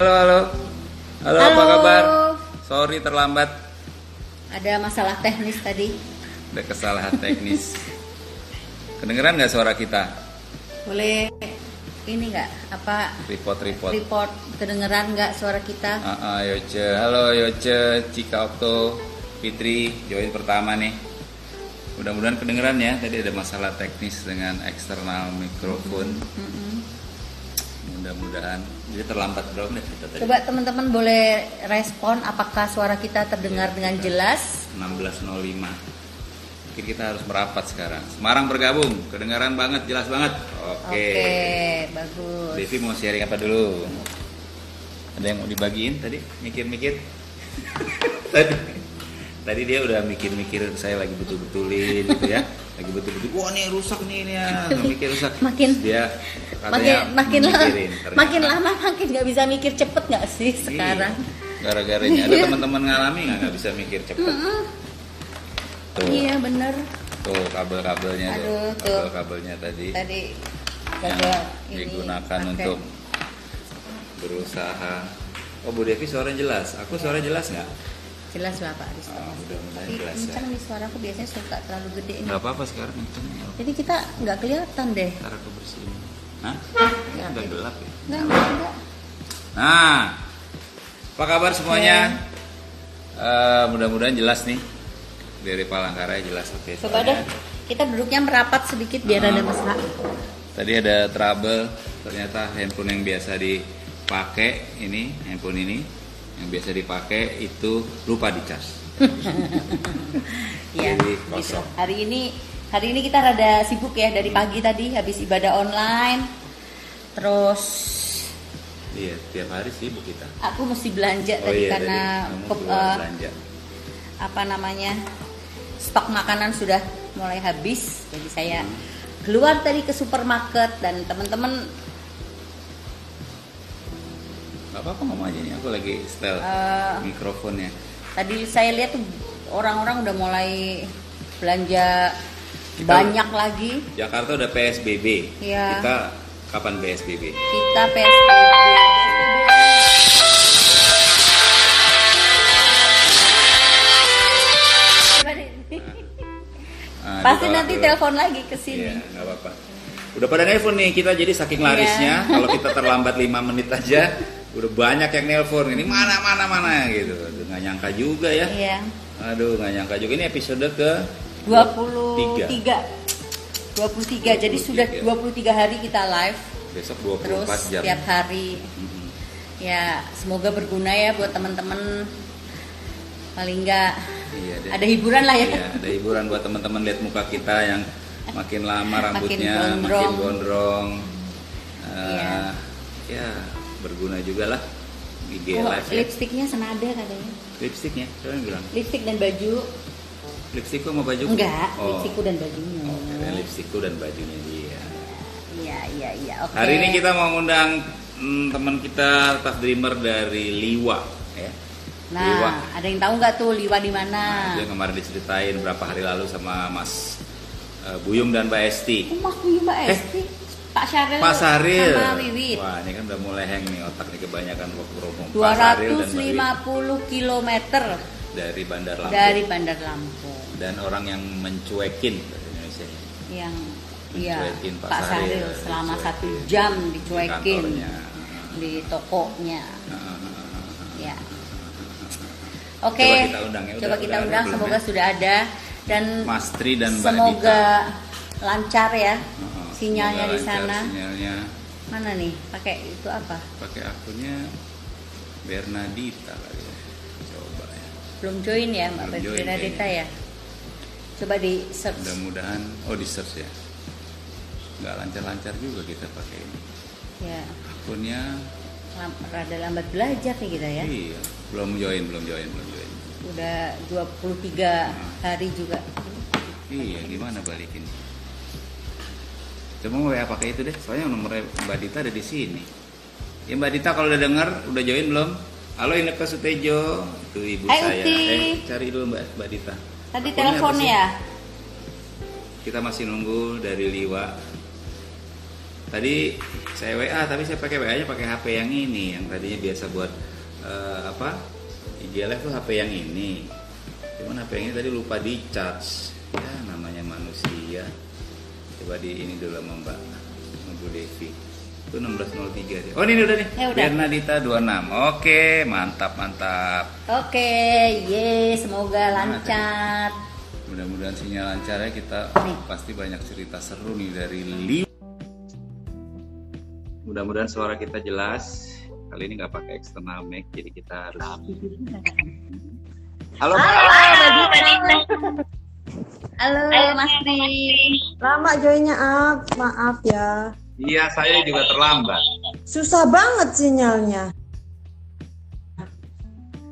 Halo, halo. Halo, apa kabar? Sorry terlambat. Ada masalah teknis tadi. Ada kesalahan teknis. Kedengeran nggak suara kita? Boleh ini nggak apa Report-report. report kedengeran nggak suara kita? Ah, ah, Yoce. Halo Yoce, Cika Okto, Fitri, join pertama nih. Mudah-mudahan kedengeran ya. Tadi ada masalah teknis dengan eksternal mikrofon. Mm-mm. Mudah-mudahan. Jadi terlambat berapa menit kita tadi? Coba teman-teman boleh respon apakah suara kita terdengar dengan jelas? 16.05 Mungkin kita harus merapat sekarang Semarang bergabung, kedengaran banget, jelas banget Oke Oke, bagus. Devi mau sharing apa dulu? Ada yang mau dibagiin tadi? Mikir-mikir? tadi Tadi dia udah mikir-mikir saya lagi betul-betulin gitu ya Lagi betul-betul, wah nih rusak nih ini ya Mikir rusak Makin- Terus Dia Makin katanya makin lama, makin lama makin nggak bisa mikir cepet nggak sih Iya. sekarang? Gara-garanya ada teman-teman ngalami nggak nggak bisa mikir cepet Tuh. Iya bener. Tuh kabel-kabelnya tuh. Aduh, tuh. Kabel-kabelnya tadi Tadi yang ini digunakan untuk berusaha. Oh Bu Devi suara jelas. Aku suara jelas nggak? Jelas lah Pak Risto. Oh, mudah-mudahan Tapi jelas ya. kencang nih suaraku biasanya suka terlalu gede ini. Nggak apa-apa sekarang kenceng ya. Jadi kita nggak kelihatan deh. Ntar aku bersihin. Hah? Ya, Udah jadi- gelap ya. Nggak, nggak, nggak. Nah, apa kabar semuanya? Eh, mudah-mudahan jelas nih dari Palangkaraya jelas oke. Coba soalnya deh, kita duduknya merapat sedikit biar Ah. ada mesra. Tadi ada trouble, ternyata handphone yang biasa dipakai ini, handphone ini yang biasa dipakai itu lupa dicas. Ya, Jadi gitu. Hari ini hari ini kita rada sibuk ya dari pagi tadi habis ibadah online. Terus Iya, tiap hari sibuk kita. aku mesti belanja tadi karena tadi kamu ke- keluar eh, belanja. apa namanya stok makanan sudah mulai habis jadi saya keluar tadi ke supermarket dan teman-teman Gak apa-apa ngomong aja nih, aku lagi setel eh, mikrofonnya. tadi saya lihat tuh orang-orang udah mulai belanja Kita- banyak lagi Jakarta udah PSBB. Iya. Kita kapan PSBB? kita PSBB Ah, pasti ditolak nanti dulu. telepon lagi ke sini Iya, nggak apa-apa. Udah pada nelpon nih kita jadi saking larisnya Iya. kalau kita terlambat 5 menit aja udah banyak yang nelpon ini mana mana mana gitu. Nggak nyangka juga ya. iya Aduh nggak nyangka juga ini episode ke 23 23 jadi sudah 23 hari kita live Besok terus 24 jam. setiap hari Mhm. ya semoga berguna ya buat teman-teman paling enggak Iya deh. ada hiburan lah ya Iya, ada hiburan buat teman-teman lihat muka kita yang makin lama rambutnya gondrong. makin gondrong. Eh, Iya. Ya berguna juga lah IG Oh, live ya. lipstiknya senada katanya Lipstiknya, siapa yang bilang? lipstik dan baju Lipstikku sama baju? enggak Oh. lipstikku dan bajunya Oh, lipstikku dan bajunya dia. iya iya iya oke Hari ini kita mau ngundang mm, teman kita Tough Dreamer dari Liwa, ya. nah Liwa. ada yang tahu nggak tuh liwa di mana Nah, dia kemarin diceritain berapa hari lalu sama Mas eh, Buyung dan Mbak Esti. oh mas Buyung mbak Eh, Esti Pak Syaril Pak Saril. sama Wiwit Wah, ini kan udah mulai hang nih otak nih kebanyakan waktu Wiwit 250 km dari Bandar Lampung. dari Bandar Lampung Dan orang yang mencuekin bahasa Indonesia. yang Iya, Mencuekin Pak Pak Saril selama dicuekin. satu jam Di dicuekin kantornya. di tokonya. Ya. Coba Oke, kita undang ya. coba Udah- kita udah undang. Semoga ya? sudah ada dan Mas Tri dan Mbak semoga Dita. lancar ya Heeh, sinyalnya di sana. Sinyalnya Mana nih? Pakai itu apa? pakai akunnya Bernadita kali ya. Coba ya. Belum join ya Mbak Belum kayaknya. ya? Coba di search. Mudah-mudahan oh di search ya. Nggak lancar-lancar juga kita pakai ini. Ya, Akunnya lam- rada lambat belajar nih kita ya. iya, belum join, belum join, belum join. Udah 23 hari juga. Iya, gimana balikin? Coba mau WA pakai itu deh, soalnya nomor Mbak Dita ada di sini. Ya Mbak Dita kalau udah dengar, udah join belum? Halo Ineke Sutejo, itu ibu Hai, saya. Uti. Eh, cari dulu Mbak Mbak Dita. Tadi telepon ya? Kita masih nunggu dari Liwa. Tadi saya WA tapi saya pakai WA nya pakai HP yang ini yang tadinya biasa buat eh, apa IG live tuh HP yang ini cuman HP yang ini tadi lupa di charge ya namanya manusia coba di ini dulu sama Mbak Bu Devi. Itu 1603 dia. Oh ini udah nih. Ya udah. Bernadita 26 oke mantap mantap. Oke, ye, semoga lancar. mudah-mudahan sinyal lancar ya kita Nih. pasti banyak cerita seru nih dari Li mudah-mudahan suara kita jelas. Kali ini nggak pakai external mic jadi kita harus halo Halo, Mas Tri. Lama joinnya up, maaf ya. iya saya juga terlambat Susah banget sinyalnya.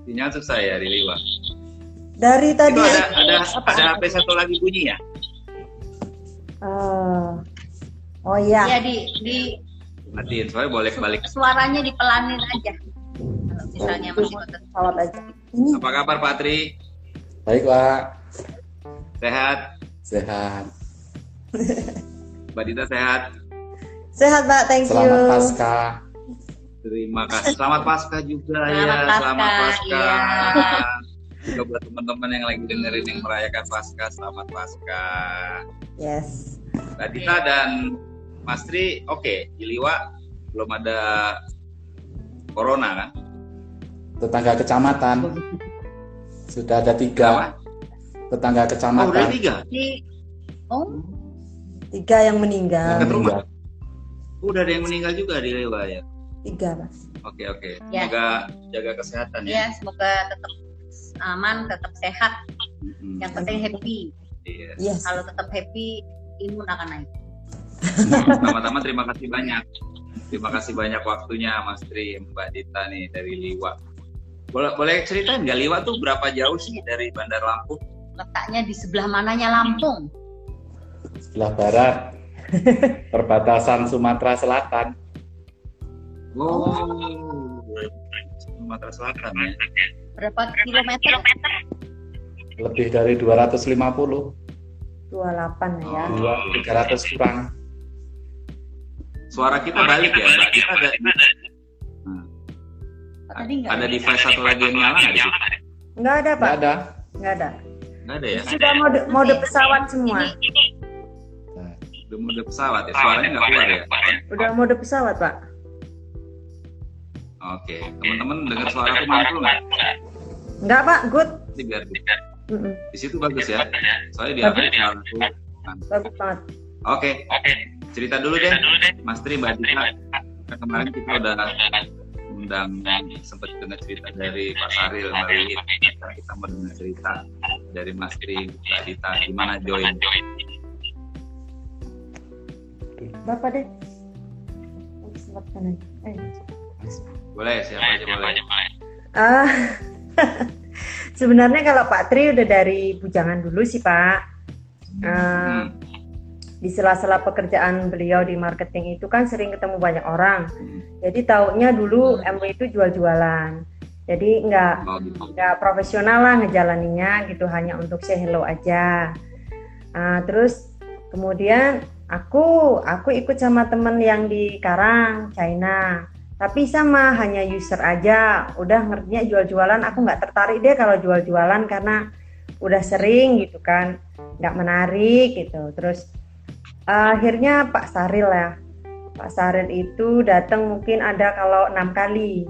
sinyal susah ya di Liwa Dari tadi. itu ada ada ada HP satu lagi bunyi ya Eh, oh iya. Ya di di matiin soalnya boleh balik suaranya dipelanin aja. Kalau misalnya masih aja. Ini apa kabar Pak Tri Baik Pak, sehat sehat. Mbak Dita sehat sehat Mbak, thank you. Selamat Pasca. Terima kasih. Selamat Pasca juga Selamat ya. Paskah, Selamat Pasca. iya. Juga buat teman-teman yang lagi dengerin yang merayakan Pasca, selamat Pasca. Yes. Mbak Dita dan Mas Tri, oke, di Liwa belum ada corona kan? Tetangga kecamatan. Sudah ada tiga tetangga Oh, udah kecamatan. tiga. Oh, Tiga yang meninggal. Dekat rumah. Udah ada yang meninggal juga di Liwa ya. Tiga Mas. Oke oke. Ya. Semoga jaga kesehatan ya ya. semoga tetap aman, tetap sehat. Mm-mm. Yang penting happy. Iya. Yes. Kalau tetap happy, imun akan naik. Pertama-tama terima kasih banyak. Terima kasih banyak waktunya Mas Tri, Mbak Dita nih dari Liwa. Boleh, boleh ceritain nggak Liwa tuh berapa jauh sih dari Bandar Lampung? Letaknya di sebelah mananya Lampung? Sebelah barat. Perbatasan Sumatera Selatan. Oh, Sumatera Selatan ya. Berapa kilometer? Lebih dari 250. 28 ya. Dua, 300 kurang. Suara kita balik ya, Mbak. Kita ada tadi nggak ada device satu lagi yang nyala nggak di situ? Enggak ada Pak, Nggak ada. enggak ada. Nggak ada ya? Sudah mode mode pesawat semua. Nah, Udah mode pesawat ya, suaranya nggak keluar ya? Udah mode pesawat Pak. Oke, teman-teman dengar suara aku mantul nggak? Enggak Pak, good. Nanti biar di situ bagus ya. Soalnya di aku. Bagus banget. Oke, cerita dulu deh, Mas Tri, Mbak Dita. Kemarin kita udah undang sempat dengar cerita dari Pak Saril. Sekarang kita mau dengar cerita dari Mas Tri, Mbak Dita. Gimana join? Bapak deh. Sempatkan aja. Eh. Boleh, siapa aja boleh. Ah, sebenarnya kalau Pak Tri udah dari bujangan dulu sih Pak. Ah, Hmm. Di sela-sela pekerjaan beliau di marketing itu kan sering ketemu banyak orang. Hmm. Jadi taunya dulu MW itu jual-jualan. Jadi nggak Oh, gitu. nggak profesional lah ngejalaninya gitu hanya untuk say hello aja. Ah, terus kemudian aku aku ikut sama temen yang di Karang China. Tapi sama hanya user aja. Udah ngertinya jual-jualan aku nggak tertarik deh kalau jual-jualan karena udah sering gitu kan nggak menarik gitu. Terus akhirnya Pak Saril ya. Pak Saril itu datang mungkin ada kalau enam kali.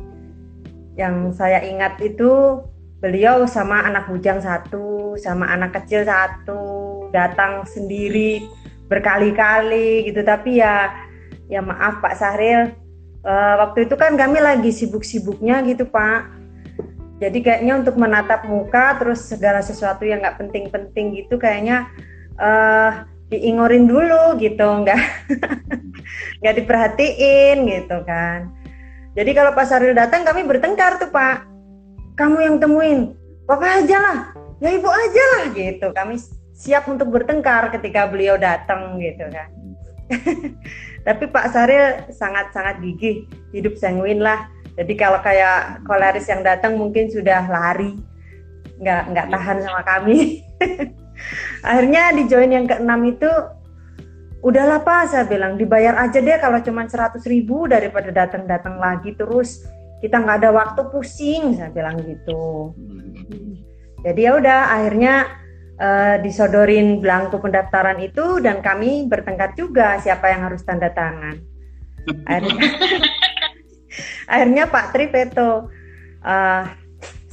Yang saya ingat itu beliau sama anak bujang satu, sama anak kecil satu, datang sendiri berkali-kali gitu. Tapi ya, ya maaf Pak Sahril, eh, waktu itu kan kami lagi sibuk-sibuknya gitu Pak. Jadi kayaknya untuk menatap muka terus segala sesuatu yang nggak penting-penting gitu kayaknya eh diingorin dulu gitu, nggak nggak diperhatiin gitu kan. Jadi kalau Pak Saril datang kami bertengkar tuh Pak. Kamu yang temuin, Bapak aja lah, ya Ibu aja lah gitu. Kami siap untuk bertengkar ketika beliau datang gitu kan. Tapi Pak Saril sangat-sangat gigih, hidup sanguin lah. Jadi kalau kayak koleris yang datang mungkin sudah lari, nggak nggak tahan sama kami. Akhirnya di join yang keenam itu udahlah pak saya bilang dibayar aja deh kalau cuma 100 ribu daripada datang-datang lagi terus. Kita nggak ada waktu pusing saya bilang gitu. Jadi ya udah akhirnya eh, disodorin belangko pendaftaran itu dan kami bertengkar juga siapa yang harus tanda tangan. Akhirnya akhirnya Pak Tri veto Eh,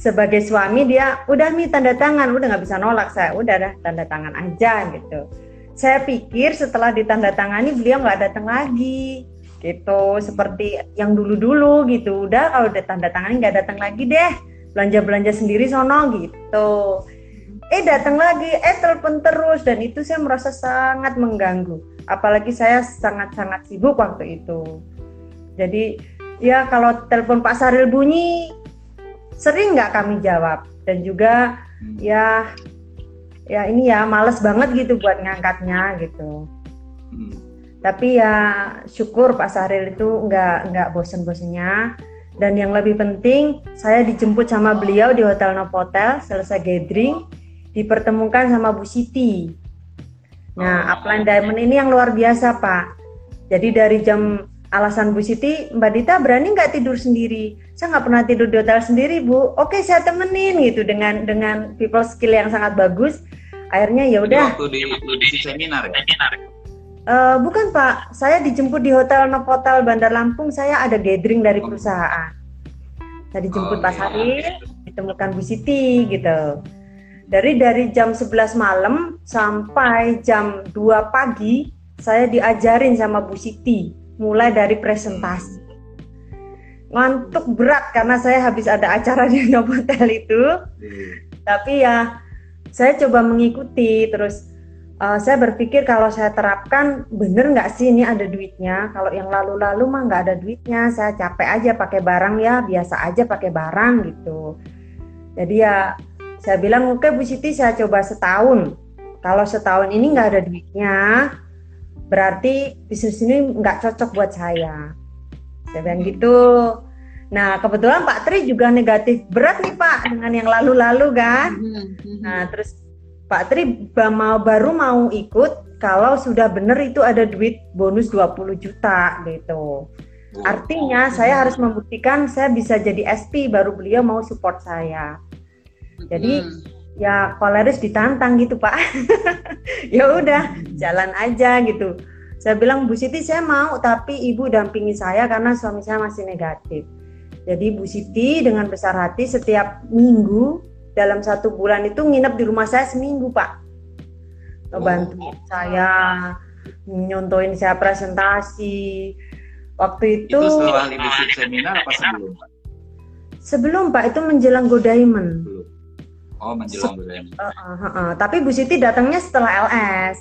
sebagai suami dia udah mi tanda tangan. Udah nggak bisa nolak. Saya udah dah tanda tangan aja gitu. Saya pikir setelah ditandatangani beliau nggak datang lagi gitu. Seperti yang dulu-dulu gitu. Udah kalau udah tanda tangan nggak datang lagi deh. Belanja belanja sendiri sono gitu. Eh datang lagi. Eh telepon terus. Dan itu saya merasa sangat mengganggu. Apalagi saya sangat-sangat sibuk waktu itu. Jadi ya kalau telepon Pak Saril bunyi sering nggak kami jawab. Dan juga Hmm. ya ya ini ya males banget gitu buat ngangkatnya gitu. Hmm. tapi ya syukur Pak Saril itu nggak nggak bosen-bosennya. Dan yang lebih penting saya dijemput sama beliau di Hotel Novotel selesai gathering dipertemukan sama Bu Siti. Nah upline diamond ini yang luar biasa Pak. Jadi dari jam alasan Bu Siti Mbak Dita berani nggak tidur sendiri saya nggak pernah tidur di hotel sendiri Bu oke saya temenin gitu dengan dengan people skill yang sangat bagus akhirnya ya udah waktu di, di seminar ya. Eh, bukan Pak, saya dijemput di Hotel Novotel Bandar Lampung. Saya ada gathering dari Oh. perusahaan. Saya dijemput Oh, Pak iya. Saril, ditemukan Bu Siti gitu. Dari dari jam 11 malam sampai jam 2 pagi, saya diajarin sama Bu Siti, mulai dari presentasi. Ngantuk berat karena saya habis ada acara di Novotel itu. Tapi ya saya coba mengikuti terus eh, saya berpikir kalau saya terapkan bener nggak sih ini ada duitnya? Kalau yang lalu-lalu mah nggak ada duitnya saya capek aja pakai barang ya biasa aja pakai barang gitu. Jadi ya saya bilang oke Bu Siti saya coba setahun. Kalau setahun ini nggak ada duitnya berarti bisnis ini nggak cocok buat saya saya bilang gitu nah kebetulan Pak Tri juga negatif berat nih Pak dengan yang lalu-lalu kan Mhm. Nah, terus Pak Tri mau baru mau ikut kalau sudah benar itu ada duit bonus 20 juta gitu. Artinya saya harus membuktikan saya bisa jadi SP baru beliau mau support saya. Jadi Mhm. Ya koleris ditantang gitu, Pak. ya udah, jalan aja gitu. Saya bilang Bu Siti saya mau tapi Ibu dampingi saya karena suami saya masih negatif. Jadi Bu Siti dengan besar hati setiap minggu dalam satu bulan itu nginep di rumah saya seminggu Pak. Ngebantu saya, nyontoin saya presentasi. Waktu itu, Itu setelah leadership seminar apa sebelum? Pak? sebelum Pak itu menjelang Go Diamond. Oh menjelang budaya. Uh, uh, uh, uh. Tapi Bu Siti datangnya setelah LS.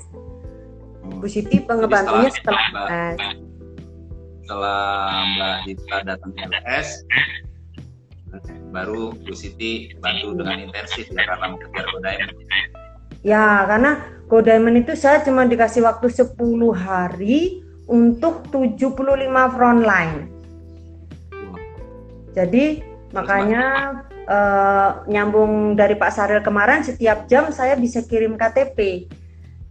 Bu Siti pengebantunya setelah LS. Setelah Mbak Dita datang LS, baru Bu Siti bantu dengan intensif ya karena mengejar Godaimen. Ya, karena Go Diamond itu saya cuma dikasih waktu 10 hari untuk 75 frontline. Jadi makanya eh, nyambung dari Pak Saril kemarin setiap jam saya bisa kirim KTP.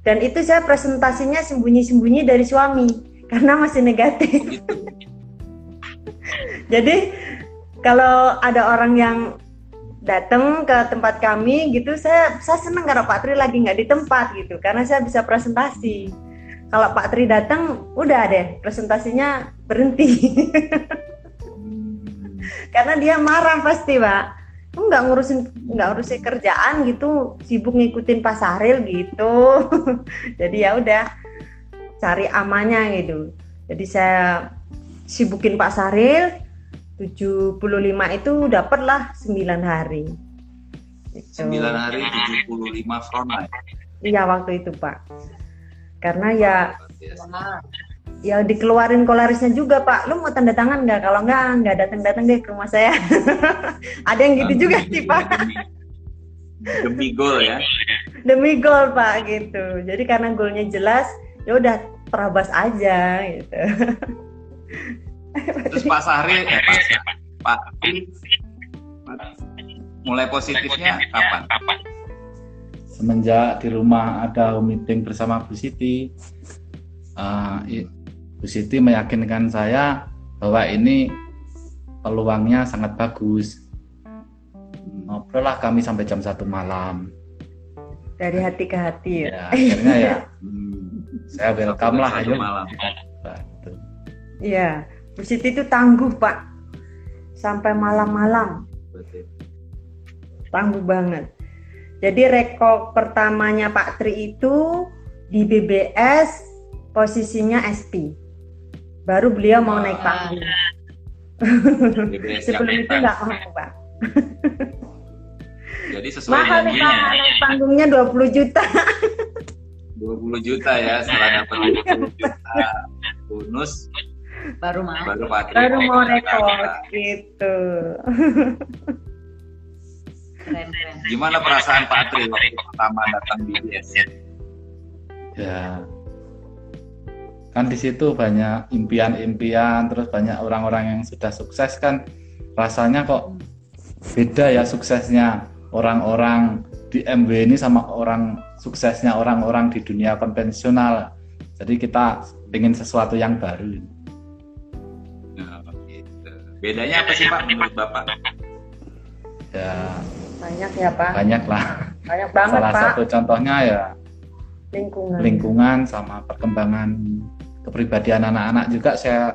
Dan itu saya presentasinya sembunyi-sembunyi dari suami karena masih negatif. Jadi kalau ada orang yang datang ke tempat kami gitu, saya saya senang karena Pak Tri lagi nggak di tempat gitu, karena saya bisa presentasi. Kalau Pak Tri datang, udah deh presentasinya berhenti, karena dia marah pasti Pak. Lu nggak ngurusin nggak ngurusin kerjaan gitu, sibuk ngikutin Pak Saril gitu. Jadi ya udah cari amannya gitu. Jadi saya sibukin Pak Saril 75 itu dapatlah 9 hari. Gitu. 9 hari 75 frontline. Iya waktu itu Pak. Karena ya. Ya dikeluarin kolarisnya juga Pak. Lu mau tanda tangan nggak? Kalau nggak nggak datang-datang deh ke rumah saya. Ada yang gitu juga sih Pak. Demi, gol ya. Demi gol Pak gitu. Jadi karena golnya jelas, ya udah terabas aja gitu. Terus Pak Sahri, eh Pak, Pak Tim, mulai positifnya kapan? Semenjak di rumah ada meeting bersama Bu Siti, i- Bu Siti meyakinkan saya bahwa ini peluangnya sangat bagus. Ngobrol lah kami sampai jam satu malam. Dari hati ke hati ya. Ya, akhirnya ya Hmm. saya welcome lah ayo. malam. Gitu. Iya, Bu Siti itu tangguh Pak. Sampai malam-malam, tangguh banget. Jadi rekor pertamanya Pak Tri itu di BBS posisinya SP. Baru beliau mau naik Wah. panggung. BBS Sebelum itu nggak mau Pak. Jadi sesuai Mahal nih Pak, ya. naik panggungnya 20 juta. 20 juta ya setelah dapat 20 juta bonus Baru mau. baru Pak Tri Baru mau Jakarta. gitu. Keren, keren. Gimana perasaan Pak Tri waktu pertama datang di BBS? Ya. Kan di situ banyak impian-impian, terus banyak orang-orang yang sudah sukses kan rasanya kok beda ya suksesnya orang-orang di MW ini sama orang suksesnya orang-orang di dunia konvensional. Jadi kita ingin sesuatu yang baru. Nah, gitu. Bedanya apa sih Pak menurut Bapak? Ya Banyak ya Pak, banyak lah. banyak banget Salah Pak satu contohnya ya lingkungan. lingkungan sama perkembangan kepribadian anak-anak juga saya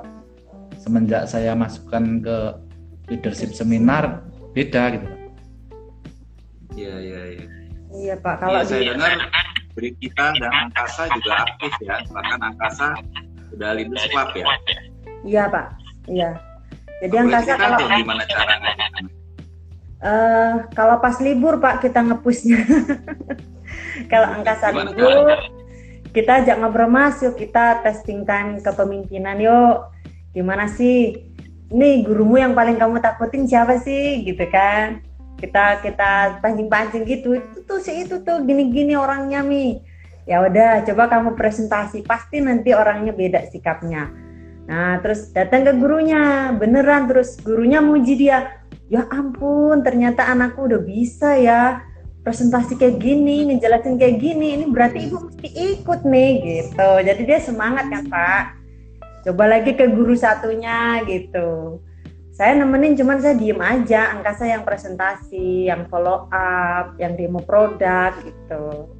semenjak saya masukkan ke leadership seminar beda gitu Pak. Iya, iya, iya. Iya Pak, kalau Iya, saya di dengar Brigita dan Angkasa juga aktif ya. Bahkan Angkasa udah leaders club ya. Iya Pak, iya. Jadi Boleh angkasa kalau gimana caranya? eh kalau pas libur Pak kita ngepusnya. kalau angkasa Gimana libur kita ajak ngobrol mas yuk kita testing time kepemimpinan yuk. Gimana sih? Nih gurumu yang paling kamu takutin siapa sih? Gitu kan. Kita kita pancing-pancing gitu. Itu tuh si itu tuh gini-gini orangnya mi. Ya udah, coba kamu presentasi. Pasti nanti orangnya beda sikapnya. Nah, terus datang ke gurunya, beneran terus gurunya muji dia. Ya ampun, ternyata anakku udah bisa ya presentasi kayak gini, ngejelasin kayak gini. Ini berarti ibu mesti ikut nih gitu. Jadi dia semangat kan Pak. Coba lagi ke guru satunya gitu. Saya nemenin cuman saya diem aja, angkasa yang presentasi, yang follow up, yang demo produk gitu.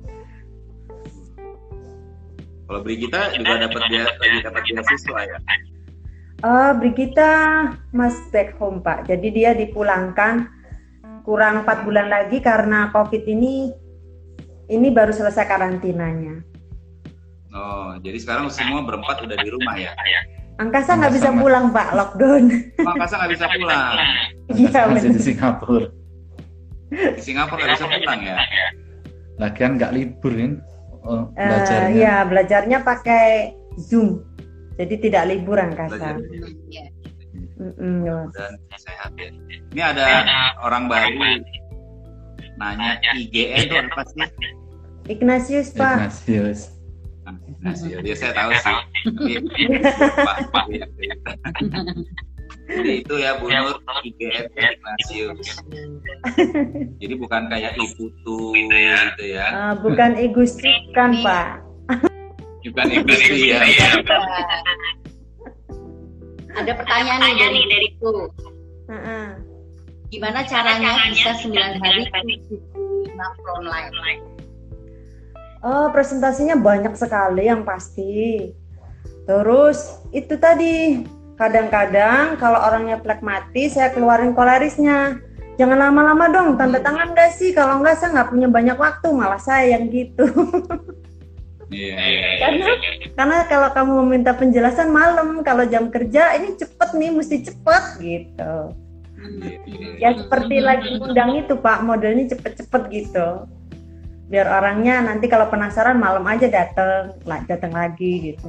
Kalau Brigita juga dapat dia lagi dapat beasiswa ya. Eh, Brigita mas back home Pak. Jadi dia dipulangkan kurang empat bulan lagi karena COVID ini ini baru selesai karantinanya. Oh, jadi sekarang semua berempat udah di rumah ya. Angkasa nggak bisa Sama. pulang Pak, lockdown. Oh, Angkasa nggak bisa pulang. Iya masih di. Singapura. Di Singapura nggak bisa pulang ya. Lagian nggak libur kan oh, Eh, belajarnya. Iya belajarnya pakai Zoom, jadi tidak libur Belajar Angkasa. Iya. Mm-mm, ya. dan sehat ya. Ini ada orang baru nanya IGN itu apa sih? Ignatius Pak. Ignatius. Nah, sih, dia saya tahu sih. Tapi Pak, Pak ya. Jadi itu ya Bu Nur IGN Ignatius. Jadi bukan kayak Iputu gitu ya. Eh, bukan Igusti kan Pak. Bukan Igusti ya. Ada pertanyaan nih dari dariku. Heeh. Gimana caranya bisa 9 hari 75 frontline? Oh, presentasinya banyak sekali yang pasti. Terus itu tadi kadang-kadang kalau orangnya flekmatis saya keluarin kolerisnya. Jangan lama-lama dong, tanda tangan gak sih? Kalau enggak saya nggak punya banyak waktu, malah saya yang gitu. Iya, iya. karena karena kalau kamu meminta penjelasan malam, kalau jam kerja ini cepet nih, mesti cepet gitu. Ya seperti lagi undang itu Pak, modelnya cepet-cepet gitu. Biar orangnya nanti kalau penasaran malam aja dateng, lah datang lagi gitu.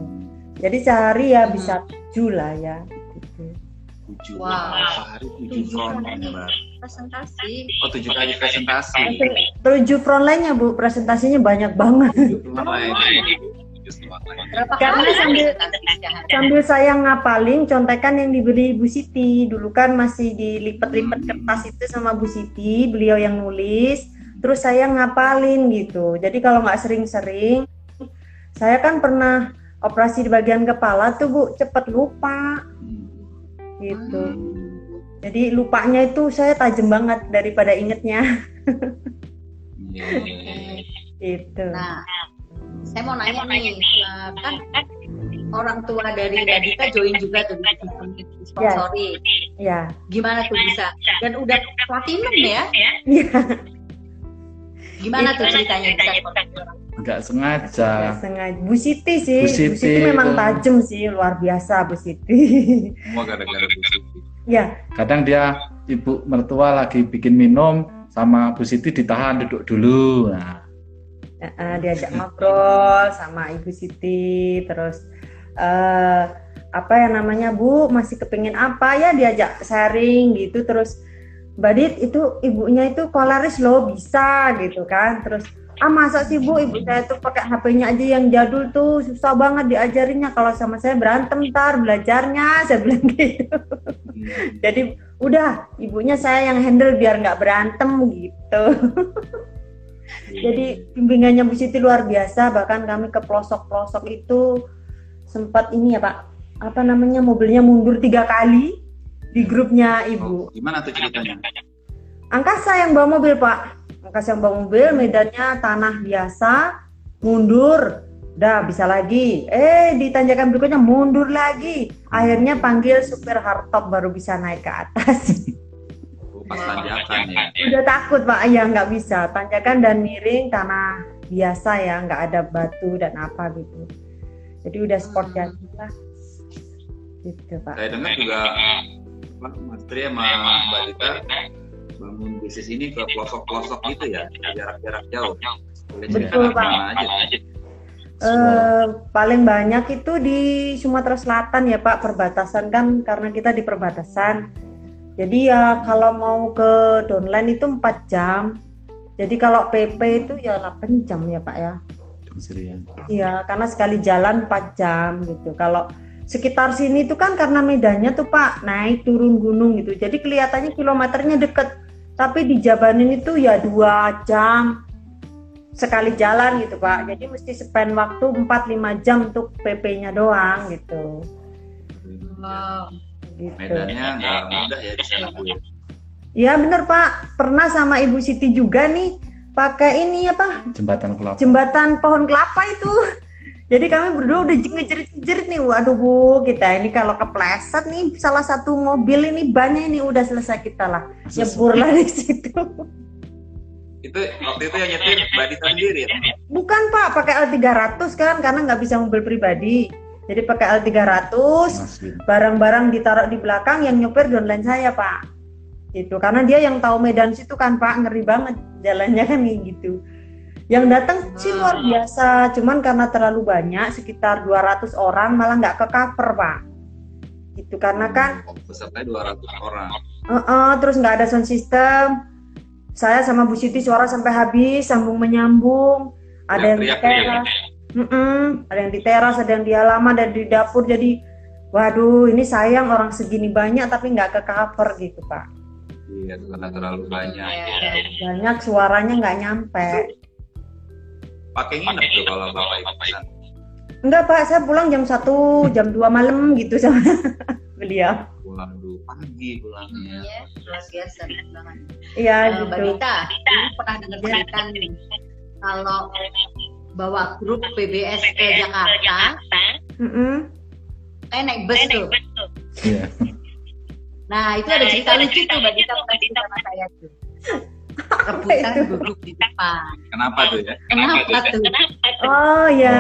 Jadi sehari ya bisa tujuh lah ya. Tujuh. Wow. Sehari tujuh frontline Mbak. Presentasi. Oh tujuh kali presentasi. Tujuh frontline-nya Bu, presentasinya banyak banget. Frontline. Frontline. Karena sambil-? Sambil saya ngapalin contekan yang diberi Bu Siti. Dulu kan masih dilipat-lipat kertas itu sama Bu Siti, beliau yang nulis. Terus saya ngapalin gitu. Jadi kalau nggak sering-sering, saya kan pernah operasi di bagian kepala tuh bu cepet lupa Hmm. Gitu. Hmm. Jadi lupanya itu saya tajam banget daripada ingetnya Iya, iya, iya. gitu. Nah, saya mau nanya nih, eh, kan orang tua dari Radita join juga tuh di sponsori. Ya, Gimana tuh bisa? Dan udah platinum ya? Iya. Gimana tuh ceritanya bisa nggak sengaja. Nggak sengaja. Bu Siti sih, Bu Bu Siti, Siti memang tajam sih, luar biasa Bu Siti. Semua gara-gara Bu Siti. ya, kadang dia ibu mertua lagi bikin minum sama Bu Siti ditahan duduk dulu. Nah. Eh, diajak ngobrol sama Ibu Siti, terus eh apa ya namanya Bu masih kepingin apa? Ya diajak sharing gitu, terus Mbak Dit itu ibunya itu kolaris loh bisa gitu kan, terus ah masa sih Bu ibu saya tuh pakai HP-nya aja yang jadul tuh susah banget diajarinnya kalau sama saya berantem ntar belajarnya saya bilang gitu. Hmm. Jadi udah ibunya saya yang handle biar nggak berantem gitu. Jadi bimbingannya Bu Siti luar biasa bahkan kami ke pelosok-pelosok itu sempat ini ya Pak apa namanya mobilnya mundur tiga kali di grupnya Oh, ibu. gimana tuh ceritanya? Angkasa yang bawa mobil Pak. Angkasa yang bawa mobil medannya tanah biasa mundur. Udah bisa lagi. Eh di tanjakan berikutnya mundur lagi. Akhirnya panggil supir hardtop baru bisa naik ke atas. Oh, pas tanjakan ya. Udah takut Pak, ya nggak bisa. Tanjakan dan miring tanah biasa ya, nggak ada batu dan apa gitu. Jadi udah sport Hmm. jadi lah. Gitu Pak. Saya dengar juga Mas Tri sama Mbak Dita bangun bisnis ini ke pelosok-pelosok gitu ya, ke jarak-jarak jauh. Boleh cerita Betul, nggak Pak. ke mana aja? Eh, paling banyak itu di Sumatera Selatan ya Pak, perbatasan kan karena kita di perbatasan. Jadi ya kalau mau ke downline itu 4 jam. Jadi kalau PP itu ya 8 jam ya Pak ya. Iya, karena sekali jalan 4 jam gitu. Kalau sekitar sini tuh kan karena medannya tuh Pak naik turun gunung gitu. Jadi kelihatannya kilometernya deket, tapi di Jabanin itu ya dua jam sekali jalan gitu Pak. Jadi mesti spend waktu 4-5 jam untuk PP-nya doang gitu. Wow. gitu. Medannya nggak mudah ya di sana Bu. ya? Iya bener Pak, pernah sama Ibu Siti juga nih pakai ini apa jembatan kelapa jembatan pohon kelapa itu. Jadi kami berdua udah ngejerit-jerit nih, waduh bu, kita ini kalau kepleset nih salah satu mobil ini bannya ini udah selesai kita lah, nyebur lah di situ. Itu waktu itu yang nyetir Mbak Dita sendiri ya? Bukan pak, pakai L300 kan, karena nggak bisa mobil pribadi. Jadi pakai L300, Masih. barang-barang ditaruh di belakang, yang nyopir downline saya pak. Gitu, karena dia yang tahu medan situ kan pak, ngeri banget jalannya kan kayak gitu. Yang datang sih luar biasa, cuman karena terlalu banyak, sekitar 200 orang malah nggak ke cover pak. Gitu, karena kan pesertanya 200 orang. Uh-uh, terus nggak ada sound system. Saya sama Bu Siti suara sampai habis, sambung menyambung. Ada yang di Teriak-teriak ya? teras, Mm-mm, ada yang di teras, ada yang di halaman, ada di dapur. Jadi, waduh, ini sayang orang segini banyak tapi nggak ke cover gitu pak. Iya, karena terlalu banyak. Iya. Banyak suaranya nggak nyampe. Pakai nginep tuh kalau bapak ibu. Enggak pak, saya pulang jam 1, jam 2 malam gitu sama beliau. Pulang dulu pagi pulangnya. Iya, luar biasa banget. Iya Eh, Mbak gitu. Dita, ini pernah dengar cerita nih kalau bawa grup PBS ke Jakarta, Mm-mm. saya naik bus tuh. Iya. Nah itu ada cerita lucu tuh Mbak Dita pernah cerita sama saya tuh. Rebutan itu? duduk di depan. Kenapa tuh ya? Kenapa tuh? Oh ya,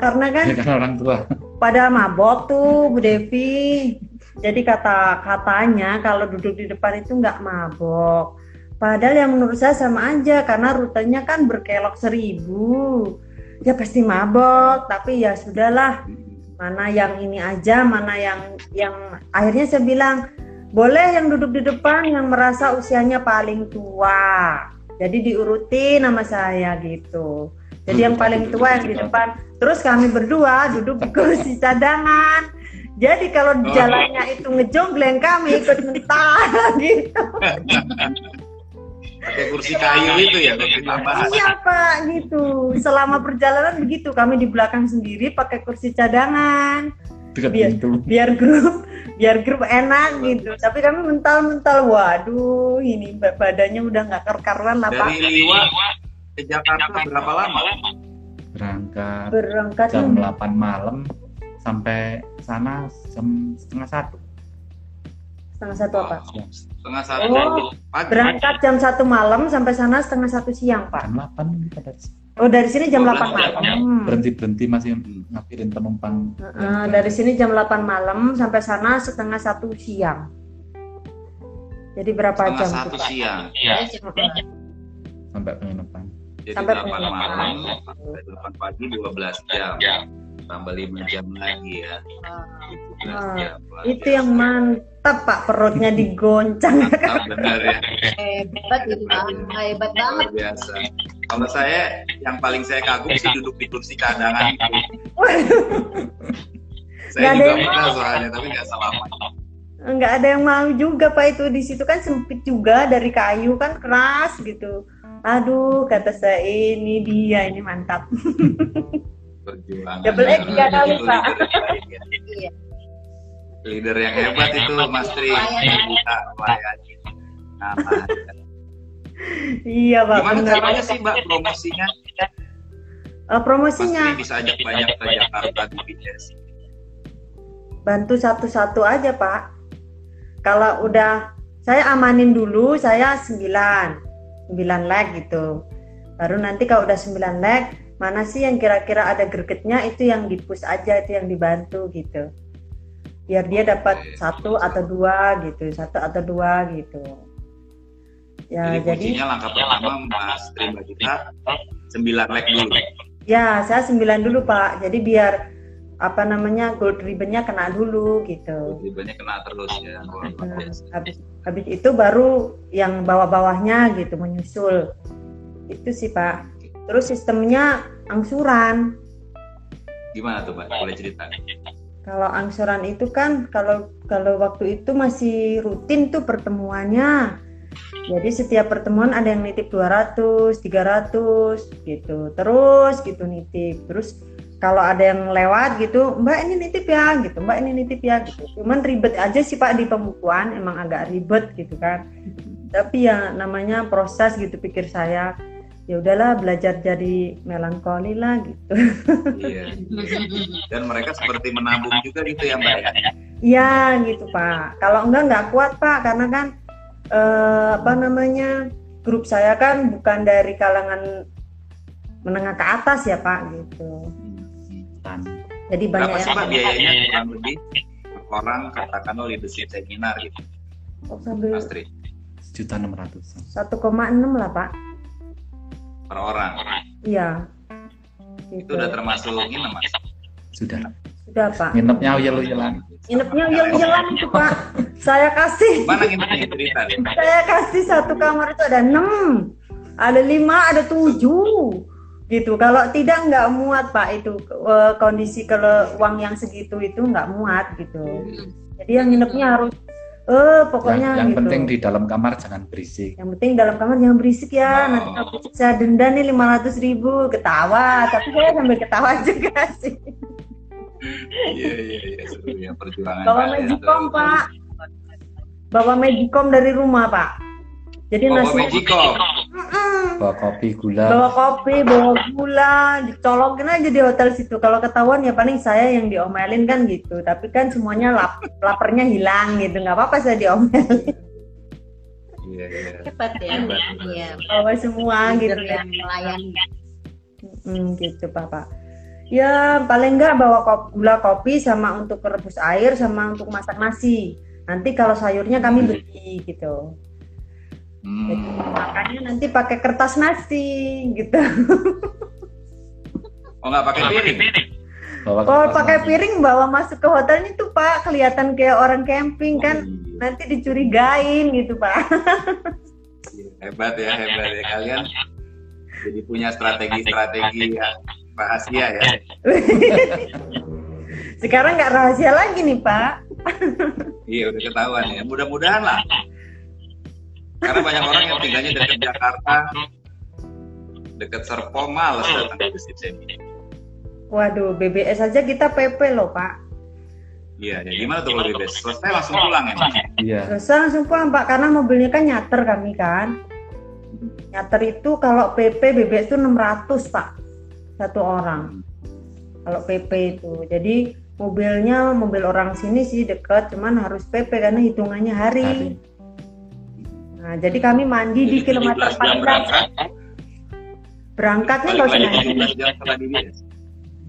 karena kan Ya orang tua pada mabok tuh Bu Devi. Jadi kata katanya kalau duduk di depan itu nggak mabok. Padahal yang menurut saya sama aja karena rutenya kan berkelok seribu. Ya pasti mabok, tapi ya sudahlah. Mana yang ini aja, mana yang yang akhirnya saya bilang boleh yang duduk di depan yang merasa usianya paling tua. Jadi diurutin nama saya gitu. Jadi yang paling tua yang di depan. Terus kami berdua duduk di kursi cadangan. Jadi kalau jalannya itu ngejonggleng kami ikut mental gitu. pakai kursi kayu itu ya kursi tambahan Iya Pak, gitu. Selama perjalanan begitu, kami di belakang sendiri pakai kursi cadangan, Biar- pintu biar grup, biar grup enak gitu. Tapi kami mental-mental, waduh, ini ba- badannya udah nggak karuan lah Pak. dari Liwa ke Jakarta berapa lama berangkat Berangkat jam 8 malam sampai sana jam setengah satu setengah satu apa? setengah satu Oh, pagi Berangkat jam satu malam sampai sana setengah satu siang Pak. jam 8 kita dari. Oh dari sini jam 12 8 malam. jam. berhenti berhenti masih ngapirin penumpang Heeh, dari sini jam 8 malam sampai sana setengah satu siang. Jadi berapa setengah jam satu tuh, Pak? siang Heeh. sampai penginapan jadi Sampai malam sampai delapan pagi 12 jam tambah 5 jam lagi ya 17 Ah, jam lagi. Itu yang mantap Pak, perutnya digoncang. Mantap benar ya Hebat itu Bang. Hebat banget. luar biasa kalau saya yang paling saya kagum sih duduk di kursi cadangan itu. saya Nggak ada juga pernah soalnya tapi nggak selama Enggak ada yang mau juga Pak itu di situ kan sempit juga dari kayu kan keras gitu. Aduh, kata saya ini dia ini mantap. perjuangan Double X tiga kali, Pak. leader yang baik leader yang hebat itu Mas Tri. Buka Iya Pak. gimana caranya sih Mbak? Promosinya? Eh, Mas promosinya Tri bisa ajak banyak ke Jakarta di BTS. Bantu satu-satu aja Pak. Kalau udah saya amanin dulu saya 9 9 leg gitu. Baru nanti kalau udah 9 leg mana sih yang kira-kira ada gregetnya itu yang dipus aja itu yang dibantu gitu. Biar dia dapat Oke. satu atau dua gitu, satu atau dua gitu. Ya jadi jadi kuncinya langkah pertama Mas Tri Mbak kita 9 leg dulu ya saya 9 dulu Pak. Jadi biar apa namanya gold ribbonnya kena dulu gitu. ribbonnya kena terus ya Nah, habis habis itu baru yang bawah-bawahnya gitu menyusul itu sih pak terus sistemnya angsuran. Gimana tuh Mbak? Boleh cerita? Kalau angsuran itu kan kalau kalau waktu itu masih rutin tuh pertemuannya. Jadi setiap pertemuan ada yang nitip 200 300 gitu. Terus gitu nitip. Terus kalau ada yang lewat gitu mbak ini nitip ya gitu. Mbak ini nitip ya gitu. Cuman ribet aja sih pak di pembukuan. Emang agak ribet gitu kan. Tapi ya namanya proses gitu pikir saya ya udahlah belajar jadi melankoli lah gitu. Iya. Dan mereka seperti menabung juga gitu ya Mbak ya? Iya gitu Pak. Kalau enggak nggak kuat Pak karena kan eh, apa namanya grup saya kan bukan dari kalangan menengah ke atas ya Pak gitu. Jadi banyak berapa sih Mbak biayanya? kurang lebih per orang katakanlah leadership seminar gitu. Oh, sambil juta enam ratus. 1,6 lah Pak. Per orang. Iya. itu Gitu. udah termasuk ini Mas? Sudah. Sudah Pak. nginepnya uyel-uyelan. Nginepnya uyel-uyelan itu Pak. Saya kasih. mana nginepnya cerita? deh saya kasih satu kamar itu ada enam. Ada lima ada tujuh. Gitu. Kalau tidak nggak muat pak. Itu eh, kondisi kalau uang yang segitu itu nggak muat gitu. Jadi yang nginepnya harus eh pokoknya yang, yang gitu. penting di dalam kamar jangan berisik. Yang penting dalam kamar jangan berisik ya. Oh. nanti kalau berisik saya denda nih lima ratus ribu ketawa. Tapi saya sambil ketawa juga sih. Iya iya iya seru ya perjuangan bawa magicom pak. Bawa magicom dari rumah pak jadi bawa nasi magicom Mm-mm. bawa kopi gula bawa kopi, bawa gula, dicolokin aja di hotel situ. Kalau ketahuan ya paling saya yang diomelin kan gitu. Tapi kan semuanya lap, laparnya hilang gitu. nggak apa-apa saya diomelin. iya iya Hebat ya. Hebat. Iya. Bawa semua gitu ya. yang melayani. Mm, gitu Papa. Ya paling nggak bawa kop- gula kopi sama untuk rebus air sama untuk masak nasi. Nanti kalau sayurnya kami beli gitu. Jadi hmm. makannya nanti pakai kertas nasi gitu. oh nggak pakai piring bawa Kalau kertas pakai nasi. piring bawa masuk ke hotelnya tuh Pak kelihatan kayak orang camping kan Oh, iya. nanti dicurigain gitu Pak. hebat ya hebat ya kalian jadi punya strategi-strategi yang rahasia ya Sekarang nggak rahasia lagi nih Pak. iya udah ketahuan ya mudah-mudahan lah Karena banyak orang yang tinggalnya dekat Jakarta, dekat Serpong, males datang ke sini. Waduh, BBS aja kita PP loh Pak. Iya, ya gimana tuh kalau bebas? Selesai langsung pulang ya? Iya. Terus langsung pulang Pak, karena mobilnya kan nyater kami kan. Nyater itu kalau PP BBS itu 600 Pak, satu orang. Kalau PP itu, jadi mobilnya mobil orang sini sih deket, cuman harus PP karena hitungannya hari. Hari. Nah, jadi kami mandi di Jadi kilometer 17 jam 14. berangkat, Berangkatnya nggak usah lagi naik. 17 jam setelah BBS.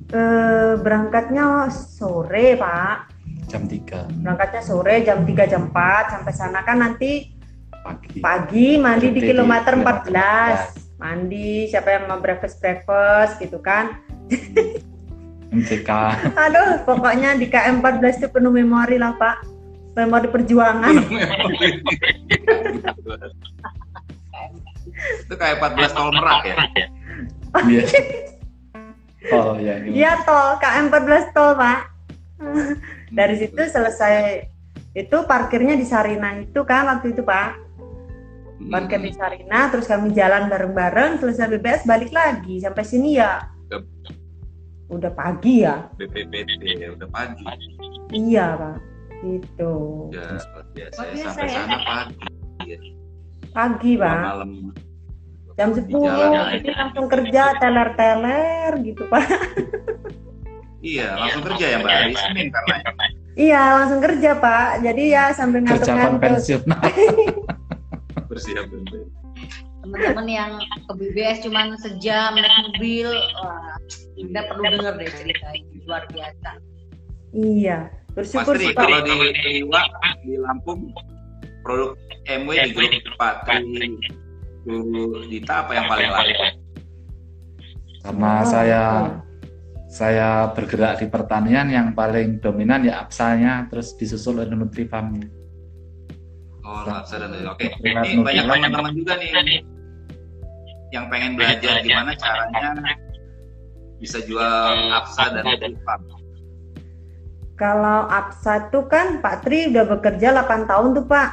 Eh, berangkatnya sore Pak. Jam 3 Berangkatnya sore jam 3 jam 4 sampai sana kan nanti pagi. pagi mandi di Berhenti di kilometer kilometer 14 mandi siapa yang mau breakfast breakfast gitu kan MCK. aduh pokoknya di KM 14 itu penuh memori lah pak memori perjuangan Itu kayak 14 tol merak ya? Iya. Oh ya. ini. iya tol KM 14 tol pak dari situ selesai itu parkirnya di Sarina itu kan waktu itu pak Hmm. parkir di Sarina terus kami jalan bareng-bareng selesai BBS balik lagi sampai sini ya udah pagi ya BPPT udah pagi. iya pak gitu Ya, biasa. Luar biasa Sampai ya. sana pagi. Ya, pagi Dua pak malam. jam Di 10 jalan ya. jadi langsung kerja teler-teler gitu pak Iya, langsung kerja ya Mbak. Hari Senin karena ya. iya langsung kerja pak jadi ya sambil Kerja ngantuk-ngantuk konvensional. bersiap bener. teman-teman yang ke BBS cuman sejam naik mobil wah anda perlu denger deh cerita ini luar biasa iya bersyukur pak kalau di Iwa di Lampung produk MW di grup Pak Tri dulu Dita apa yang paling laku? Karena Oh, saya saya bergerak di pertanian yang paling dominan ya apsalnya terus disusul oleh Nutrifarmnya. Oh, Lapsa dan Oke, ini banyak teman-teman juga nih yang pengen belajar gimana caranya bisa jual Apsa dan Nutrilab. Kalau APSA itu kan Pak Tri udah bekerja 8 tahun tuh Pak.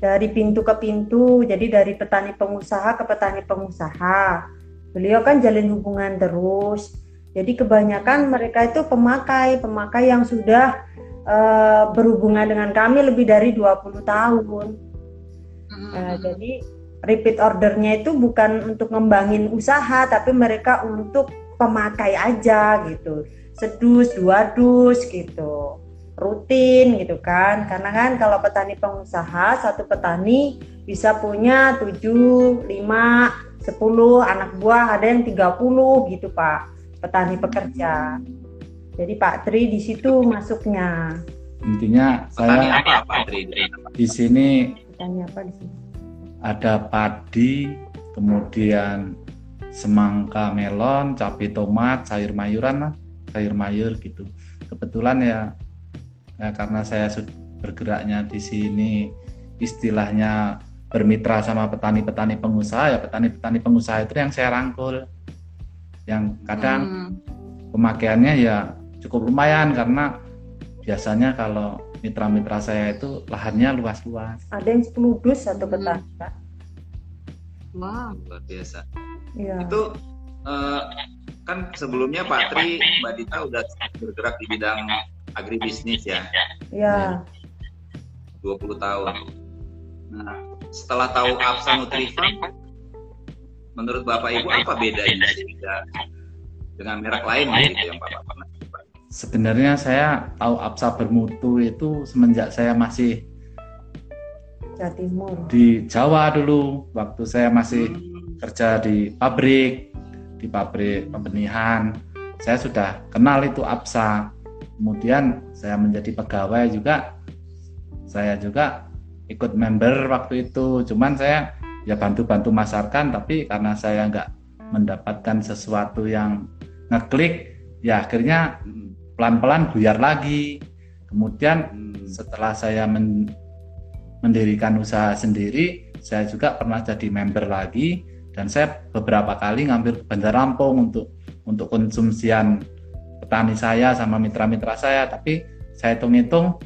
Dari pintu ke pintu, jadi dari petani pengusaha ke petani pengusaha. Beliau kan jalin hubungan terus. Jadi kebanyakan mereka itu pemakai, pemakai yang sudah eh, berhubungan dengan kami lebih dari 20 tahun. Nah, jadi repeat ordernya itu bukan untuk ngembangin usaha, tapi mereka untuk pemakai aja gitu. Sedus, dua dus gitu. Rutin gitu kan. Karena kan kalau petani pengusaha, satu petani bisa punya 7, 5, 10 anak buah, ada yang 30 gitu, Pak. Petani pekerja. Jadi Pak Tri di situ masuknya. Intinya Petani saya apa Pak Tri? di sini Petani apa di sini? ada padi, kemudian semangka melon, cabai tomat, sayur mayuran lah, sayur mayur gitu. Kebetulan ya, ya karena saya bergeraknya di sini istilahnya bermitra sama petani-petani pengusaha ya petani-petani pengusaha itu yang saya rangkul. Yang kadang Hmm. pemakaiannya ya cukup lumayan karena biasanya kalau mitra-mitra saya itu lahannya luas-luas. Ada yang 10 dus satu Hmm. petani, Pak. wow Luar biasa. Iya. Itu eh, kan sebelumnya Pak Tri, Mbak Dita udah bergerak di bidang agribisnis ya, Iya. 20 tahun. Nah, setelah tahu Apsa Nutrifarm, menurut Bapak Ibu apa bedanya sehingga dengan merek lain gitu yang Bapak pernah coba? Sebenarnya saya tahu Absa bermutu itu semenjak saya masih Jawa Timur. di Jawa dulu, waktu saya masih Hmm, kerja di pabrik, di pabrik pembenihan. Saya sudah kenal itu Absa. Kemudian saya menjadi pegawai juga. Saya juga ikut member waktu itu. Cuman saya ya bantu-bantu masarkan, tapi karena saya nggak mendapatkan sesuatu yang ngeklik, ya akhirnya pelan-pelan buyar lagi. Kemudian setelah saya men- mendirikan usaha sendiri, saya juga pernah jadi member lagi dan saya beberapa kali ngambil ke Bandar Lampung untuk untuk konsumsian petani saya sama mitra-mitra saya, tapi saya hitung-hitung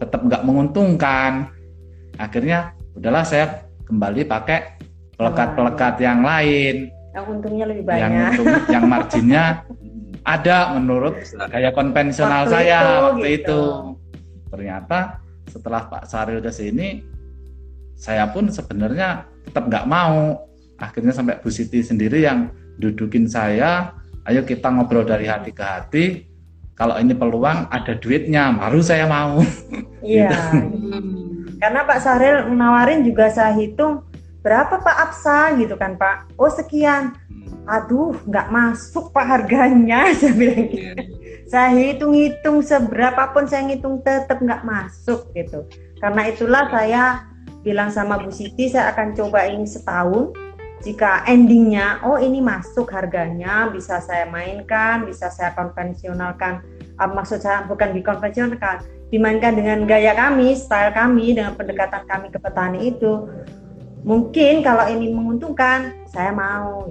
tetap nggak menguntungkan. Akhirnya udahlah saya kembali pakai pelekat-pelekat yang lain Yang untungnya lebih yang banyak. untung, yang marginnya ada menurut gaya konvensional Waktu saya itu, waktu gitu. itu. Ternyata setelah Pak Saril ke sini, saya pun sebenarnya tetap nggak mau. Akhirnya sampai Bu Siti sendiri yang dudukin saya, ayo kita ngobrol dari hati ke hati. Kalau ini peluang ada duitnya, baru saya mau. Iya. Hmm. Karena Pak Sahril menawarin juga saya hitung berapa Pak Absa gitu kan Pak. Oh sekian. Hmm. Aduh nggak masuk Pak harganya. Saya bilang gitu. Iya, iya. Saya hitung-hitung seberapapun saya ngitung tetap nggak masuk gitu. Karena itulah saya bilang sama Bu Siti saya akan coba ini setahun. Jika endingnya, oh ini masuk harganya, bisa saya mainkan, bisa saya konvensionalkan. Ah, maksud saya bukan dikonvensionalkan, dimainkan dengan gaya kami, style kami, dengan pendekatan kami ke petani itu. Mungkin kalau ini menguntungkan, saya mau.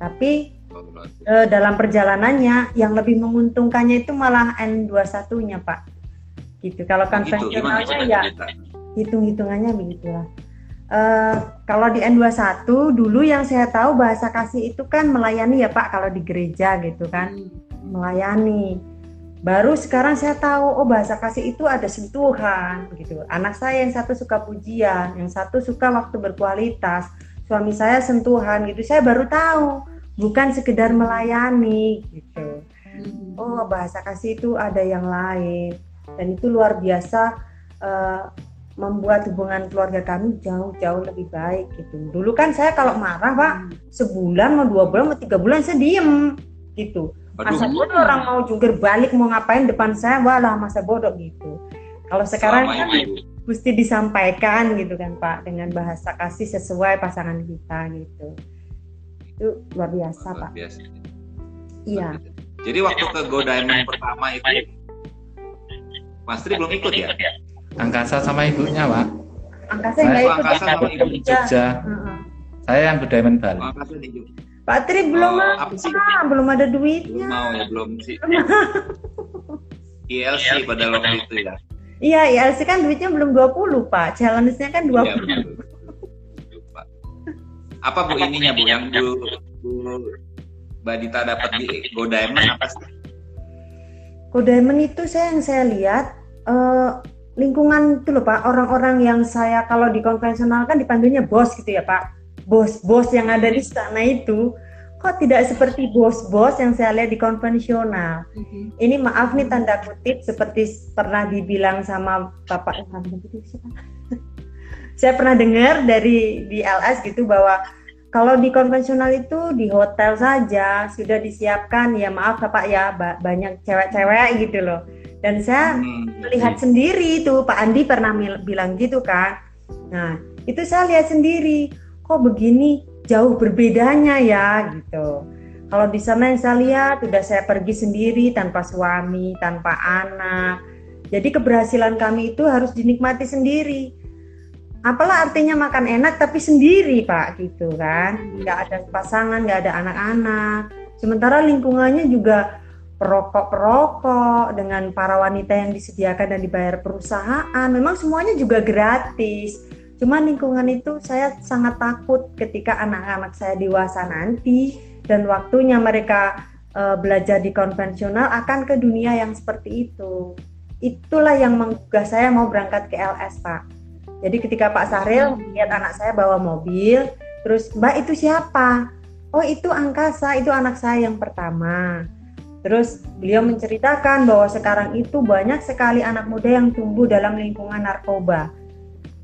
Tapi eh, dalam perjalanannya yang lebih menguntungkannya itu malah N21-nya, Pak. Gitu. Kalau Gitu, konvensionalnya coba ya hitung-hitungannya begitulah. Eh, kalau di N21 dulu yang saya tahu bahasa kasih itu kan melayani ya Pak kalau di gereja gitu kan melayani. Baru sekarang saya tahu oh bahasa kasih itu ada sentuhan gitu. Anak saya yang satu suka pujian, yang satu suka waktu berkualitas. Suami saya sentuhan gitu. Saya baru tahu bukan sekedar melayani gitu. Oh bahasa kasih itu ada yang lain dan itu luar biasa eh, membuat hubungan keluarga kami jauh-jauh lebih baik gitu. Dulu kan saya kalau marah pak sebulan mau dua bulan mau tiga bulan saya diem gitu. Masa bodoh orang mau jungkir balik mau ngapain depan saya walah masa bodoh gitu. Kalau sekarang selama kan mesti disampaikan gitu kan Pak dengan bahasa kasih sesuai pasangan kita gitu. Itu luar biasa luar Pak. biasa. Iya. Jadi waktu ke Go Diamond pertama itu Mas Tri belum ikut ya? Angkasa sama ibunya, Pak. Angkasa Saya nggak Oh, ikut Angkasa Pak. sama ibu Di Jogja. Jogja. Heeh. Saya yang ke Diamond Bali. Oh, Angkasa di Jogja. Pak Tri belum Oh, mau, apa sih? Pak. belum ada Belum duitnya. mau ya, belum sih. ILC pada waktu itu ya. Iya, ILC kan duitnya belum 20 Pak. Challenge-nya kan 20. Iya. Apa Bu ininya Bu yang Bu, Bu Mbak Dita dapat di Go Diamond apa sih? Kode Diamond itu saya yang saya lihat eh, lingkungan itu loh Pak, orang-orang yang saya kalau di konvensional kan dipanggilnya bos gitu ya Pak. Bos-bos yang ada di sana itu kok tidak seperti bos-bos yang saya lihat di konvensional. Ini maaf nih tanda kutip seperti pernah dibilang sama Bapak saya pernah dengar dari di LS gitu bahwa kalau di konvensional itu di hotel saja sudah disiapkan ya maaf Bapak ya ba- banyak cewek-cewek gitu loh. Dan saya Hmm, melihat sendiri itu Pak Andi pernah bilang gitu kan. Nah, itu saya lihat sendiri kok begini jauh berbedanya ya gitu. Kalau di sana yang saya lihat udah saya pergi sendiri tanpa suami, tanpa anak. Jadi keberhasilan kami itu harus dinikmati sendiri. Apalah artinya makan enak tapi sendiri Pak gitu kan. Nggak ada pasangan, nggak ada anak-anak. Sementara lingkungannya juga perokok-perokok dengan para wanita yang disediakan dan dibayar perusahaan. Memang semuanya juga gratis. Cuma lingkungan itu saya sangat takut ketika anak-anak saya dewasa nanti dan waktunya mereka eh, belajar di konvensional akan ke dunia yang seperti itu. Itulah yang menggugah saya mau berangkat ke LS, Pak. Jadi ketika Pak Sahril lihat anak saya bawa mobil, terus Mbak itu siapa? Oh itu Angkasa, itu anak saya yang pertama. Terus beliau menceritakan bahwa sekarang itu banyak sekali anak muda yang tumbuh dalam lingkungan narkoba.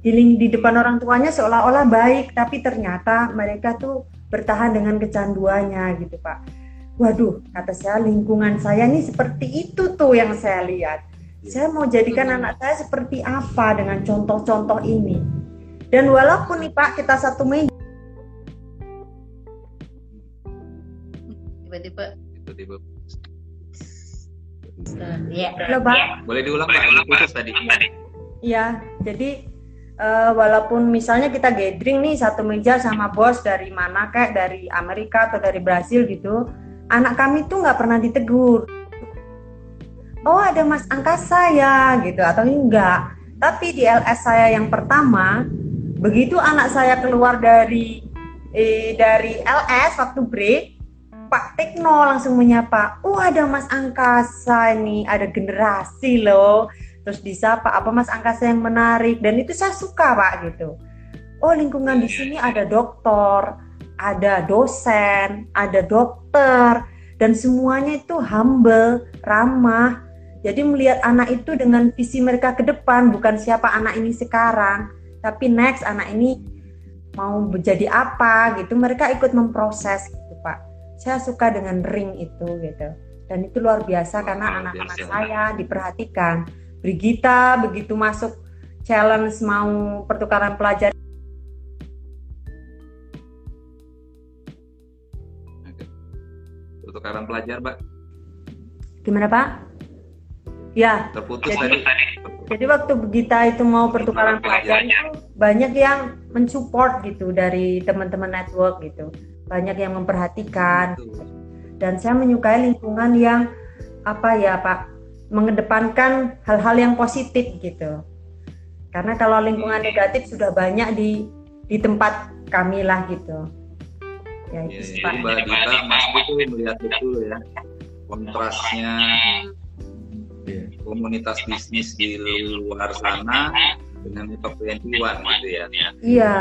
Di, di depan orang tuanya seolah-olah baik, tapi ternyata mereka tuh bertahan dengan kecanduannya gitu Pak. Waduh, kata saya lingkungan saya nih seperti itu tuh yang saya lihat. Saya mau jadikan Hmm. anak saya seperti apa dengan contoh-contoh ini. Dan walaupun nih Pak kita satu meja Tiba-tiba Tiba-tiba. Ya. loh Pak, Boleh diulang Pak, putus tadi. Iya, jadi eh, walaupun misalnya kita gathering nih satu meja sama bos dari mana kayak dari Amerika atau dari Brasil gitu, anak kami tuh nggak pernah ditegur. Oh ada Mas Angkasa ya gitu atau enggak. Tapi di LS saya yang pertama, begitu anak saya keluar dari eh, dari LS waktu break Pak Tekno langsung menyapa oh ada Mas Angkasa ini ada generasi loh. Terus disapa apa Mas Angkasa yang menarik? Dan itu saya suka Pak gitu. Oh lingkungan di sini ada dokter ada dosen ada dokter dan semuanya itu humble ramah. Jadi melihat anak itu dengan visi mereka ke depan bukan siapa anak ini sekarang tapi next anak ini mau menjadi apa gitu mereka ikut memproses saya suka dengan ring itu gitu dan itu luar biasa karena Luar anak-anak biasa. saya diperhatikan Brigita begitu masuk challenge mau pertukaran pelajar. Pertukaran pelajar, Mbak. gimana Pak ya Terputus Jadi- tadi. Jadi waktu Gita itu mau pertukaran pelajar itu banyak yang mensupport gitu dari teman-teman network gitu. Banyak yang memperhatikan dan saya menyukai lingkungan yang apa ya Pak mengedepankan hal-hal yang positif gitu. Karena kalau lingkungan negatif sudah banyak di di tempat kami lah gitu. Ya Ya, itu Pak. Mbak Dita, Mas itu melihat betul ya kontrasnya Iya. komunitas bisnis di luar sana dengan top 21 gitu ya. Iya,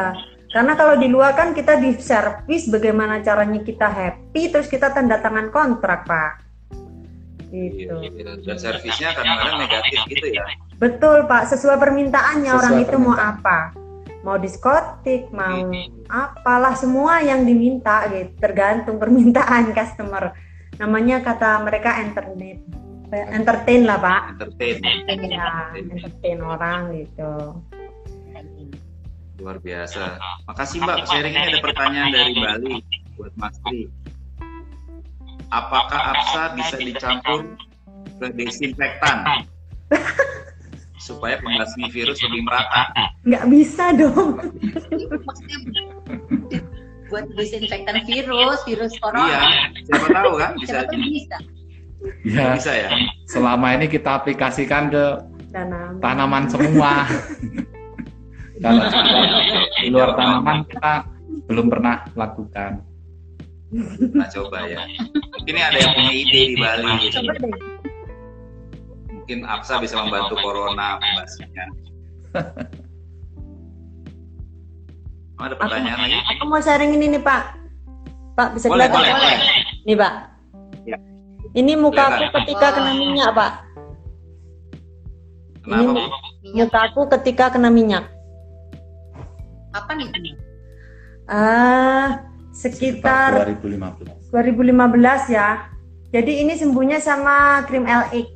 karena kalau di luar kan kita di servis bagaimana caranya kita happy, terus kita tanda tangan kontrak, Pak. Gitu. Iya, Dan servisnya kadang-kadang negatif gitu ya. Betul, Pak. Sesuai permintaannya Sesuai orang itu mau permintaan. apa? Mau diskotik, mau apalah semua yang diminta gitu. Tergantung permintaan customer. Namanya kata mereka internet. Entertain lah, Pak. Entertain. Ya, entertain orang gitu. Luar biasa. Makasih Mbak, sharing ini ada pertanyaan dari Bali buat Mas Tri. Apakah APSA bisa dicampur ke desinfektan supaya pembasmi virus lebih merata? Nggak bisa dong. Buat disinfektan virus, virus Iya, corona. siapa tahu kan bisa Siapa tahu bisa. Ya, bisa ya. selama ini kita aplikasikan ke Tanam. tanaman semua. Kalau di luar tanaman kita belum pernah lakukan. Nah coba ya. Mungkin ini ada yang punya ide di Bali gitu. Mungkin APSA bisa membantu corona pembasminya. Ada Aku, pertanyaan lagi? aku mau sharing ini nih Pak. Pak bisa Boleh, kelihatan? boleh, boleh. Nih Pak. Ya. Ini muka aku ketika kena minyak Pak. Kenapa? Ini-? Muka aku ketika kena minyak. Apa nih? Ah, sekitar 2015. 2015 ya. Jadi ini sembuhnya sama krim LX.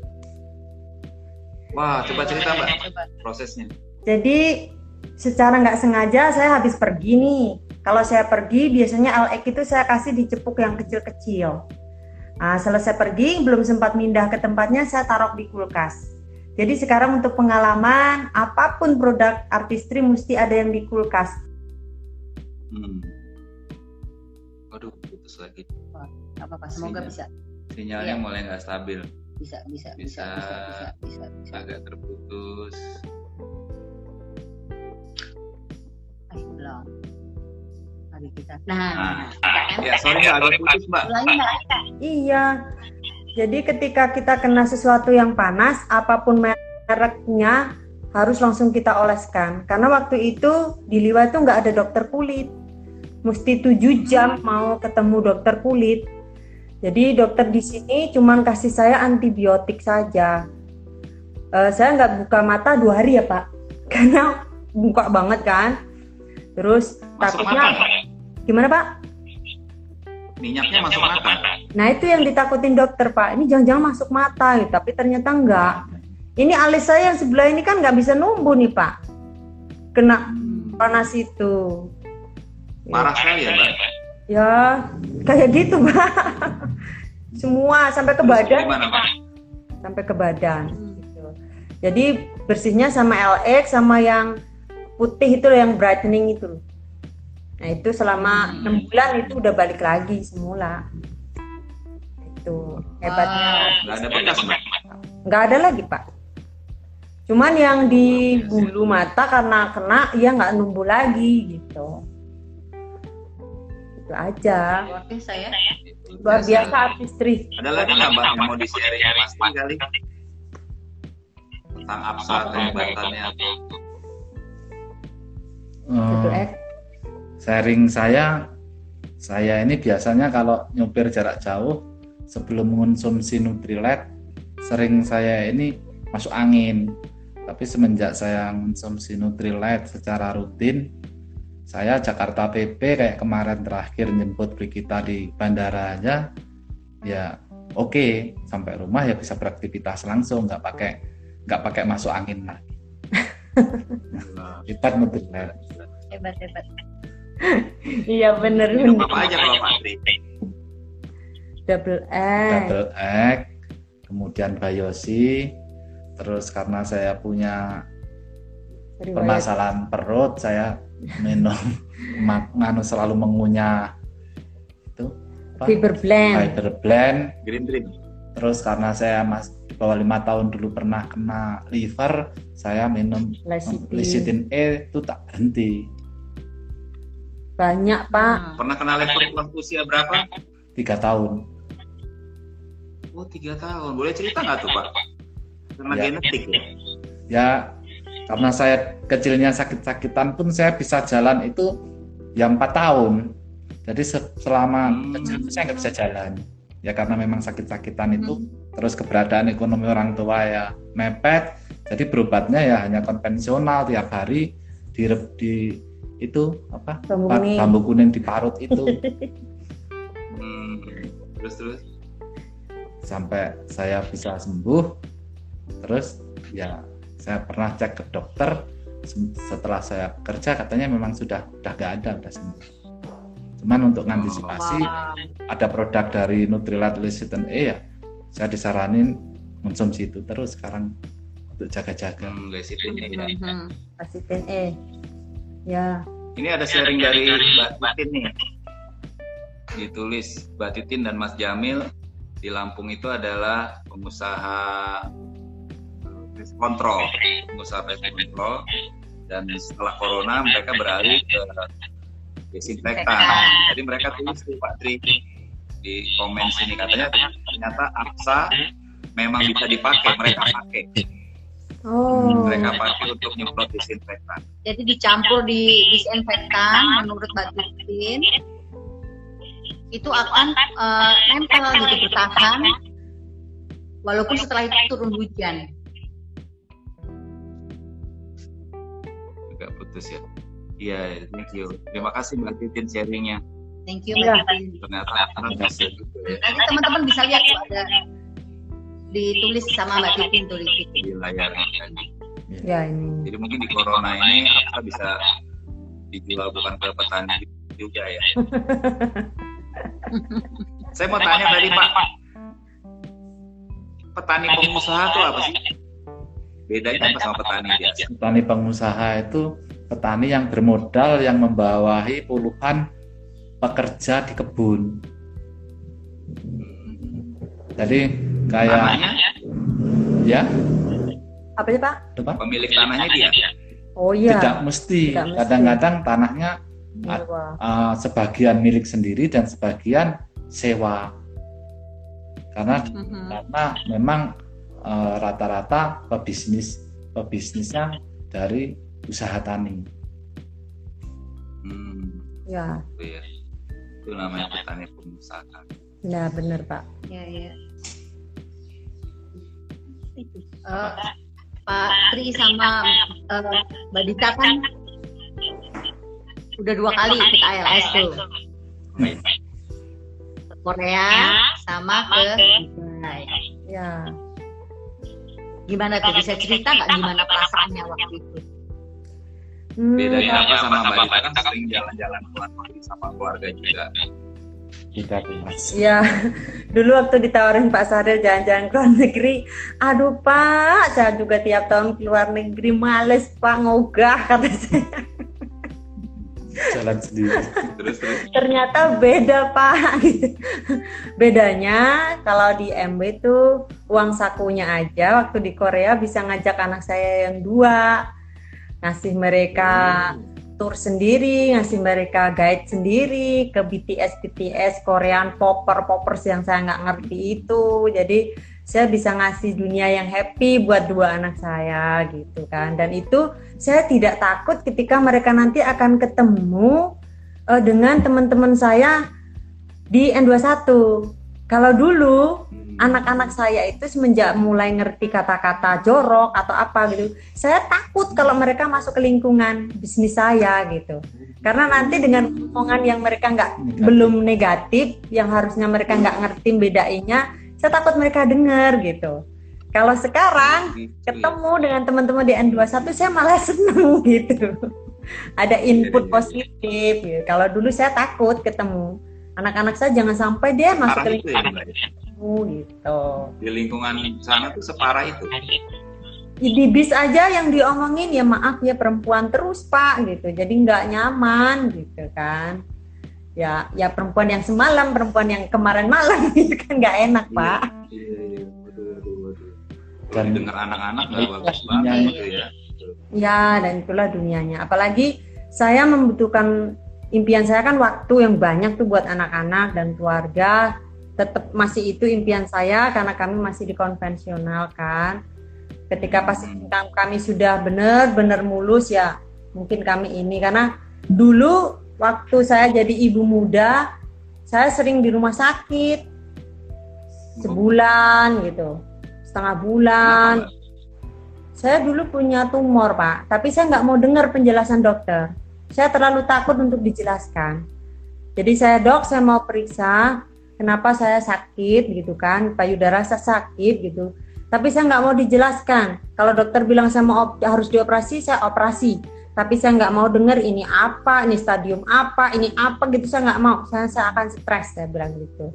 Wah, coba cerita Mbak prosesnya. Jadi secara nggak sengaja saya habis pergi nih. Kalau saya pergi biasanya LX itu saya kasih dicepuk yang kecil-kecil. Nah, selesai pergi belum sempat pindah ke tempatnya saya taruh di kulkas. Jadi sekarang untuk pengalaman apa pun produk artistry mesti ada yang di kulkas. Hmm. Waduh, putus lagi. Gak apa-apa, semoga bisa. Sinyalnya Iya. mulai nggak stabil, Bisa, bisa, bisa, Bisa. bisa, bisa, bisa, bisa. agak terputus. Eh, belum. Mari kita. Nah, Nah, ya sorry agak putus Mbak. ulangi mbak. Iya. Jadi ketika kita kena sesuatu yang panas, apa pun mereknya harus langsung kita oleskan. Karena waktu itu di Liwa itu nggak ada dokter kulit. Mesti 7 jam mau ketemu dokter kulit. Jadi dokter di sini cuman kasih saya antibiotik saja. Eh, saya nggak buka mata dua hari ya Pak, karena buka banget kan. Terus Masuk takutnya mata. gimana Pak? Minyaknya masuk mata. Nah itu yang ditakutin dokter Pak. Ini jangan-jangan masuk mata, gitu. tapi ternyata enggak. Ini alis saya yang sebelah ini kan nggak bisa numbuh nih Pak. Kena panas itu. Parah sekali ya Mbak. Ya kayak gitu Pak. Semua sampai ke Terus badan, Gimana sampai ke badan. Gitu. Jadi bersihnya sama LX sama yang putih itu loh, yang brightening itu. loh. Nah itu selama Hmm. enam bulan itu udah balik lagi semula. Itu hebatnya. Nggak ada bekas nggak ada lagi pak Cuman yang di bulu mata karena kena ya nggak numbuh lagi gitu. Itu aja. Luar biasa ya. Luar biasa artistri. Ada lagi nggak mbak yang mau di-sharing pasti kali? Tentang absa kehebatannya atau Gitu, Eh, eh. Sharing saya saya ini biasanya kalau nyupir jarak jauh sebelum mengonsumsi Nutrilite sering saya ini masuk angin. Tapi semenjak saya mengonsumsi Nutrilite secara rutin saya Jakarta PP kayak kemarin terakhir jemput Brigita di bandara aja ya oke sampai rumah ya bisa beraktivitas langsung nggak pakai nggak pakai masuk angin lagi. Hebat Nutrilite Hebat hebat. Iya bener minum bener. apa aja kalau? Double X. double egg, kemudian bayosi, terus karena saya punya Riwayat. permasalahan perut, saya minum ma- nganu selalu mengunyah itu apa? Fiber blend. fiber blend. Green Dream. Terus karena saya mas di bawah lima tahun dulu pernah kena liver, saya minum Lecithin. lecithin E itu tak berhenti Banyak pak. Pernah kena level usia berapa? tiga tahun. Oh tiga tahun. Boleh cerita nggak tuh Pak? Karena Ya. genetik ya. ya karena saya kecilnya sakit-sakitan pun saya bisa jalan itu ya empat tahun jadi se- selama Hmm. kecil itu saya nggak bisa jalan ya karena memang sakit-sakitan itu Hmm. terus keberadaan ekonomi orang tua ya mepet jadi berobatnya ya hanya konvensional tiap hari di di itu apa Bambu pa- kuning. bambu kuning diparut itu Hmm. Terus terus. sampai saya bisa sembuh terus ya saya pernah cek ke dokter setelah saya kerja katanya memang sudah udah gak ada udah sembuh cuman untuk mengantisipasi Wah. ada produk dari Nutrilite Lecithin E ya saya disaranin konsumsi itu terus sekarang untuk jaga-jaga Hmm, lecithin E. Ya. Ini ada sharing dari Mbak Titin nih. Ditulis Mbak Titin dan Mas Jamil di Lampung itu adalah pengusaha kontrol, pengusaha pest kontrol dan setelah corona mereka beralih ke desinfektan. Jadi mereka tulis tuh Pak Tri di komen sini. Katanya ternyata aksa memang bisa dipakai, mereka pakai, Oh. mereka pakai untuk nyemprot desinfektan. Jadi dicampur di disinfektan menurut Mbak Titin itu akan eh, nempel gitu bertahan walaupun setelah itu turun hujan. Agak putus ya. Iya, thank you. Terima kasih Mbak Titin sharingnya. Thank you Iya. Mbak Titin. Ternyata anak bisa juga ya Nanti teman-teman bisa lihat ada ditulis sama Mbak Titin tuh di layarnya. Ya ini. Jadi mungkin di corona ini apa bisa dijual bukan ke petani juga ya. Saya mau tanya tadi Pak, petani pengusaha itu apa sih? Bedanya apa sama petani biasa? petani pengusaha itu petani yang bermodal yang membawahi puluhan pekerja di kebun jadi kayak Tanahnya, ya Apa sih pak? apa? pemilik tanahnya dia. Oh iya. tidak mesti kadang-kadang tanahnya uh, sebagian milik sendiri dan sebagian sewa karena Mhm. karena memang uh, rata-rata pebisnis pebisnisnya dari usaha tani Hmm, Ya. itu ya. Itu namanya petani pengusaha. Nah bener pak. Ya, ya. Eh, Pak Tri sama eh, Mbak Dita kan udah dua kali ikut ALS tuh Baik. ke Korea sama ke Dubai. Ya. Gimana tuh bisa cerita nggak gimana perasaannya waktu itu? Hmm, Bedanya apa sama Mbak Dita kan sering jalan-jalan keluar sama keluarga juga. Mas Ya, dulu waktu ditawarin Pak Sadil jalan-jalan ke luar negeri, aduh Pak, saya juga tiap tahun ke luar negeri males Pak ngogah kata saya. jalan sendiri. Terus terus. Ternyata beda pak. Bedanya kalau di MB itu uang sakunya aja waktu di Korea bisa ngajak anak saya yang dua ngasih mereka tour sendiri ngasih mereka guide sendiri ke BTS BTS Korean popper poppers yang saya nggak ngerti itu. Jadi saya bisa ngasih dunia yang happy buat dua anak saya gitu kan. Dan itu saya tidak takut ketika mereka nanti akan ketemu uh, dengan teman-teman saya di N21 kalau dulu anak-anak saya itu semenjak mulai ngerti kata-kata jorok atau apa gitu saya takut kalau mereka masuk ke lingkungan bisnis saya gitu karena nanti dengan omongan yang mereka nggak belum negatif yang harusnya mereka nggak ngerti bedainnya saya takut mereka dengar gitu. Kalau sekarang Gitu ya. ketemu dengan teman-teman di N21 saya malah seneng gitu. Ada input Iya, iya, iya. positif gitu. Kalau dulu saya takut ketemu anak-anak saya jangan sampai dia masuk ke ya, lingkungan ya? Gitu. di lingkungan sana tuh separah itu Di bis aja yang diomongin ya maaf ya perempuan terus pak gitu. Jadi nggak nyaman gitu kan. Ya ya perempuan yang semalam, perempuan yang kemarin malam gitu kan nggak enak pak. Iya, iya. Dan- didengar anak-anak nggak Iya, bagus iya. banget gitu ya. Ya, dan itulah dunianya. Apalagi saya membutuhkan impian saya kan waktu yang banyak tuh buat anak-anak dan keluarga. Tetap masih itu impian saya karena kami masih di konvensional kan. Ketika pas kami sudah benar-benar mulus ya, mungkin kami ini karena dulu waktu saya jadi ibu muda, saya sering di rumah sakit sebulan gitu, setengah bulan. Saya dulu punya tumor, Pak, tapi saya nggak mau dengar penjelasan dokter. Saya terlalu takut untuk dijelaskan. Jadi saya dok, saya mau periksa kenapa saya sakit gitu kan, payudara saya sakit gitu. Tapi saya nggak mau dijelaskan. Kalau dokter bilang saya mau op- harus dioperasi, saya operasi. Tapi saya nggak mau dengar ini apa, ini stadium apa, ini apa gitu. Saya nggak mau. Saya, saya akan stres, saya bilang gitu.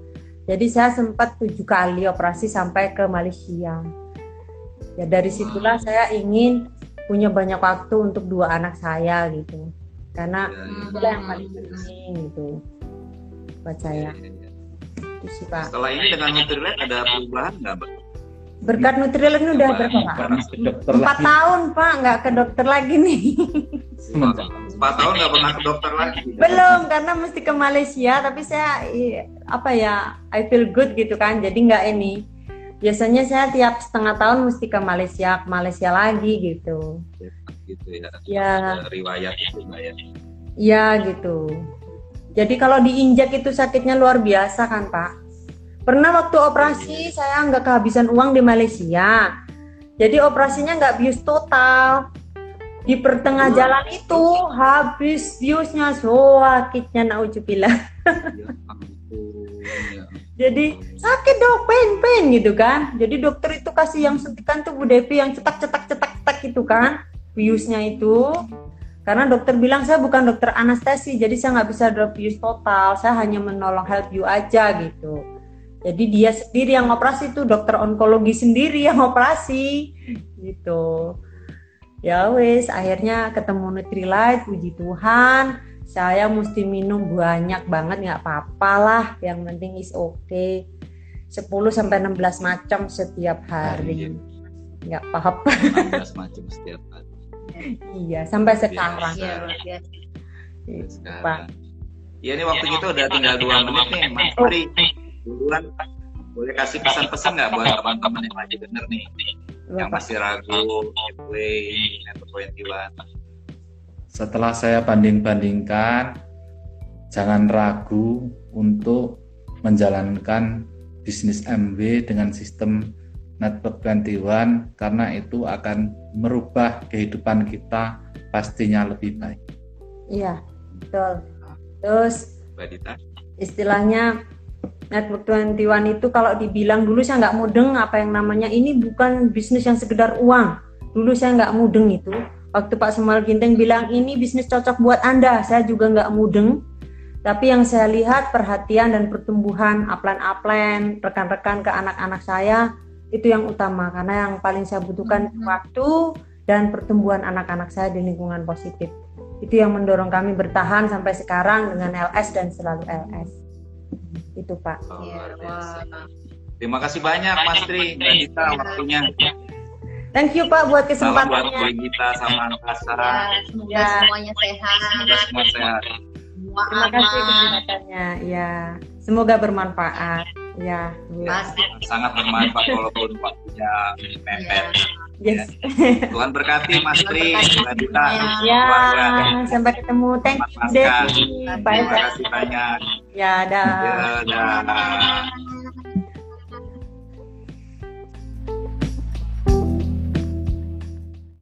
Jadi saya sempat tujuh kali operasi sampai ke Malaysia. Ya dari situlah saya ingin punya banyak waktu untuk dua anak saya gitu. Karena Ya, ya. itulah yang paling penting gitu buat saya. Iya, iya. Itu sih Pak. Setelah ini dengan Nutrilite ada perubahan nggak, Mbak? Berkat Nutrilite ini udah berapa Pak? Empat tahun Pak, nggak ke dokter lagi nih. Empat tahun nggak pernah ke dokter lagi. Belum, karena mesti ke Malaysia. Tapi saya apa ya, I feel good gitu kan. Jadi nggak ini. Biasanya saya tiap setengah tahun mesti ke Malaysia, ke Malaysia lagi gitu. Gitu ya. Ya. Riwayat itu, ya. Iya gitu. Jadi kalau diinjak itu sakitnya luar biasa kan Pak. Pernah waktu operasi saya nggak kehabisan uang di Malaysia. Jadi operasinya nggak bius total. Di pertengah jalan itu habis biusnya so sakitnya naujubillah. Ya ya. Jadi sakit dok, pain pain gitu kan. Jadi dokter itu kasih yang suntikan tuh Bu Devi yang cetak cetak cetak cetak gitu kan, biusnya itu. Karena dokter bilang saya bukan dokter anestesi, jadi saya nggak bisa drop bius total. Saya hanya menolong help you aja gitu. Jadi dia sendiri yang operasi tuh dokter onkologi sendiri yang operasi gitu. Ya wes, akhirnya ketemu Nutrilite, puji Tuhan. Saya mesti minum banyak banget nggak apa-apa lah, yang penting is okay. 10 sampai 16 macam setiap hari. Nggak apa-apa. 16 macam setiap. Iya, sampai sekarang. Iya. Gitu, Pak. Sekarang. Ya ini waktu kita udah tinggal dua menit nih, Mas Pri. Duluan boleh kasih pesan-pesan nggak buat teman-teman yang lagi denger nih, yang Bapak. masih ragu, giveaway, Network 21. setelah saya banding-bandingkan jangan ragu untuk menjalankan bisnis MW dengan sistem Network 21 karena itu akan merubah kehidupan kita pastinya lebih baik. Iya, betul. Terus istilahnya Network 21 itu kalau dibilang dulu saya nggak mudeng apa yang namanya ini bukan bisnis yang sekedar uang. Dulu saya nggak mudeng itu. Waktu Pak Semal Ginteng bilang ini bisnis cocok buat Anda, saya juga nggak mudeng. Tapi yang saya lihat perhatian dan pertumbuhan upline-upline, rekan-rekan ke anak-anak saya itu yang utama karena yang paling saya butuhkan Mhm. waktu dan pertumbuhan anak-anak saya di lingkungan positif. itu yang mendorong kami bertahan sampai sekarang dengan LS dan selalu LS itu pak Oh, Iya. Terima kasih banyak Mas Tri, Mbak Dita waktunya. thank you pak buat Salam buat kesempatannya Gita sama Angkasa. Ya, semoga Ya. semuanya sehat. Semoga semua sehat. Semua terima kasih kesempatannya ya semoga bermanfaat. Ya Pasti. Sangat bermanfaat walaupun waktunya mepet. yes. Tuhan berkati Mas Tri, Mbak Dita, ya. keluarga. sampai ketemu. Thank you Terima kasih banyak. ya dah. Ya, dah.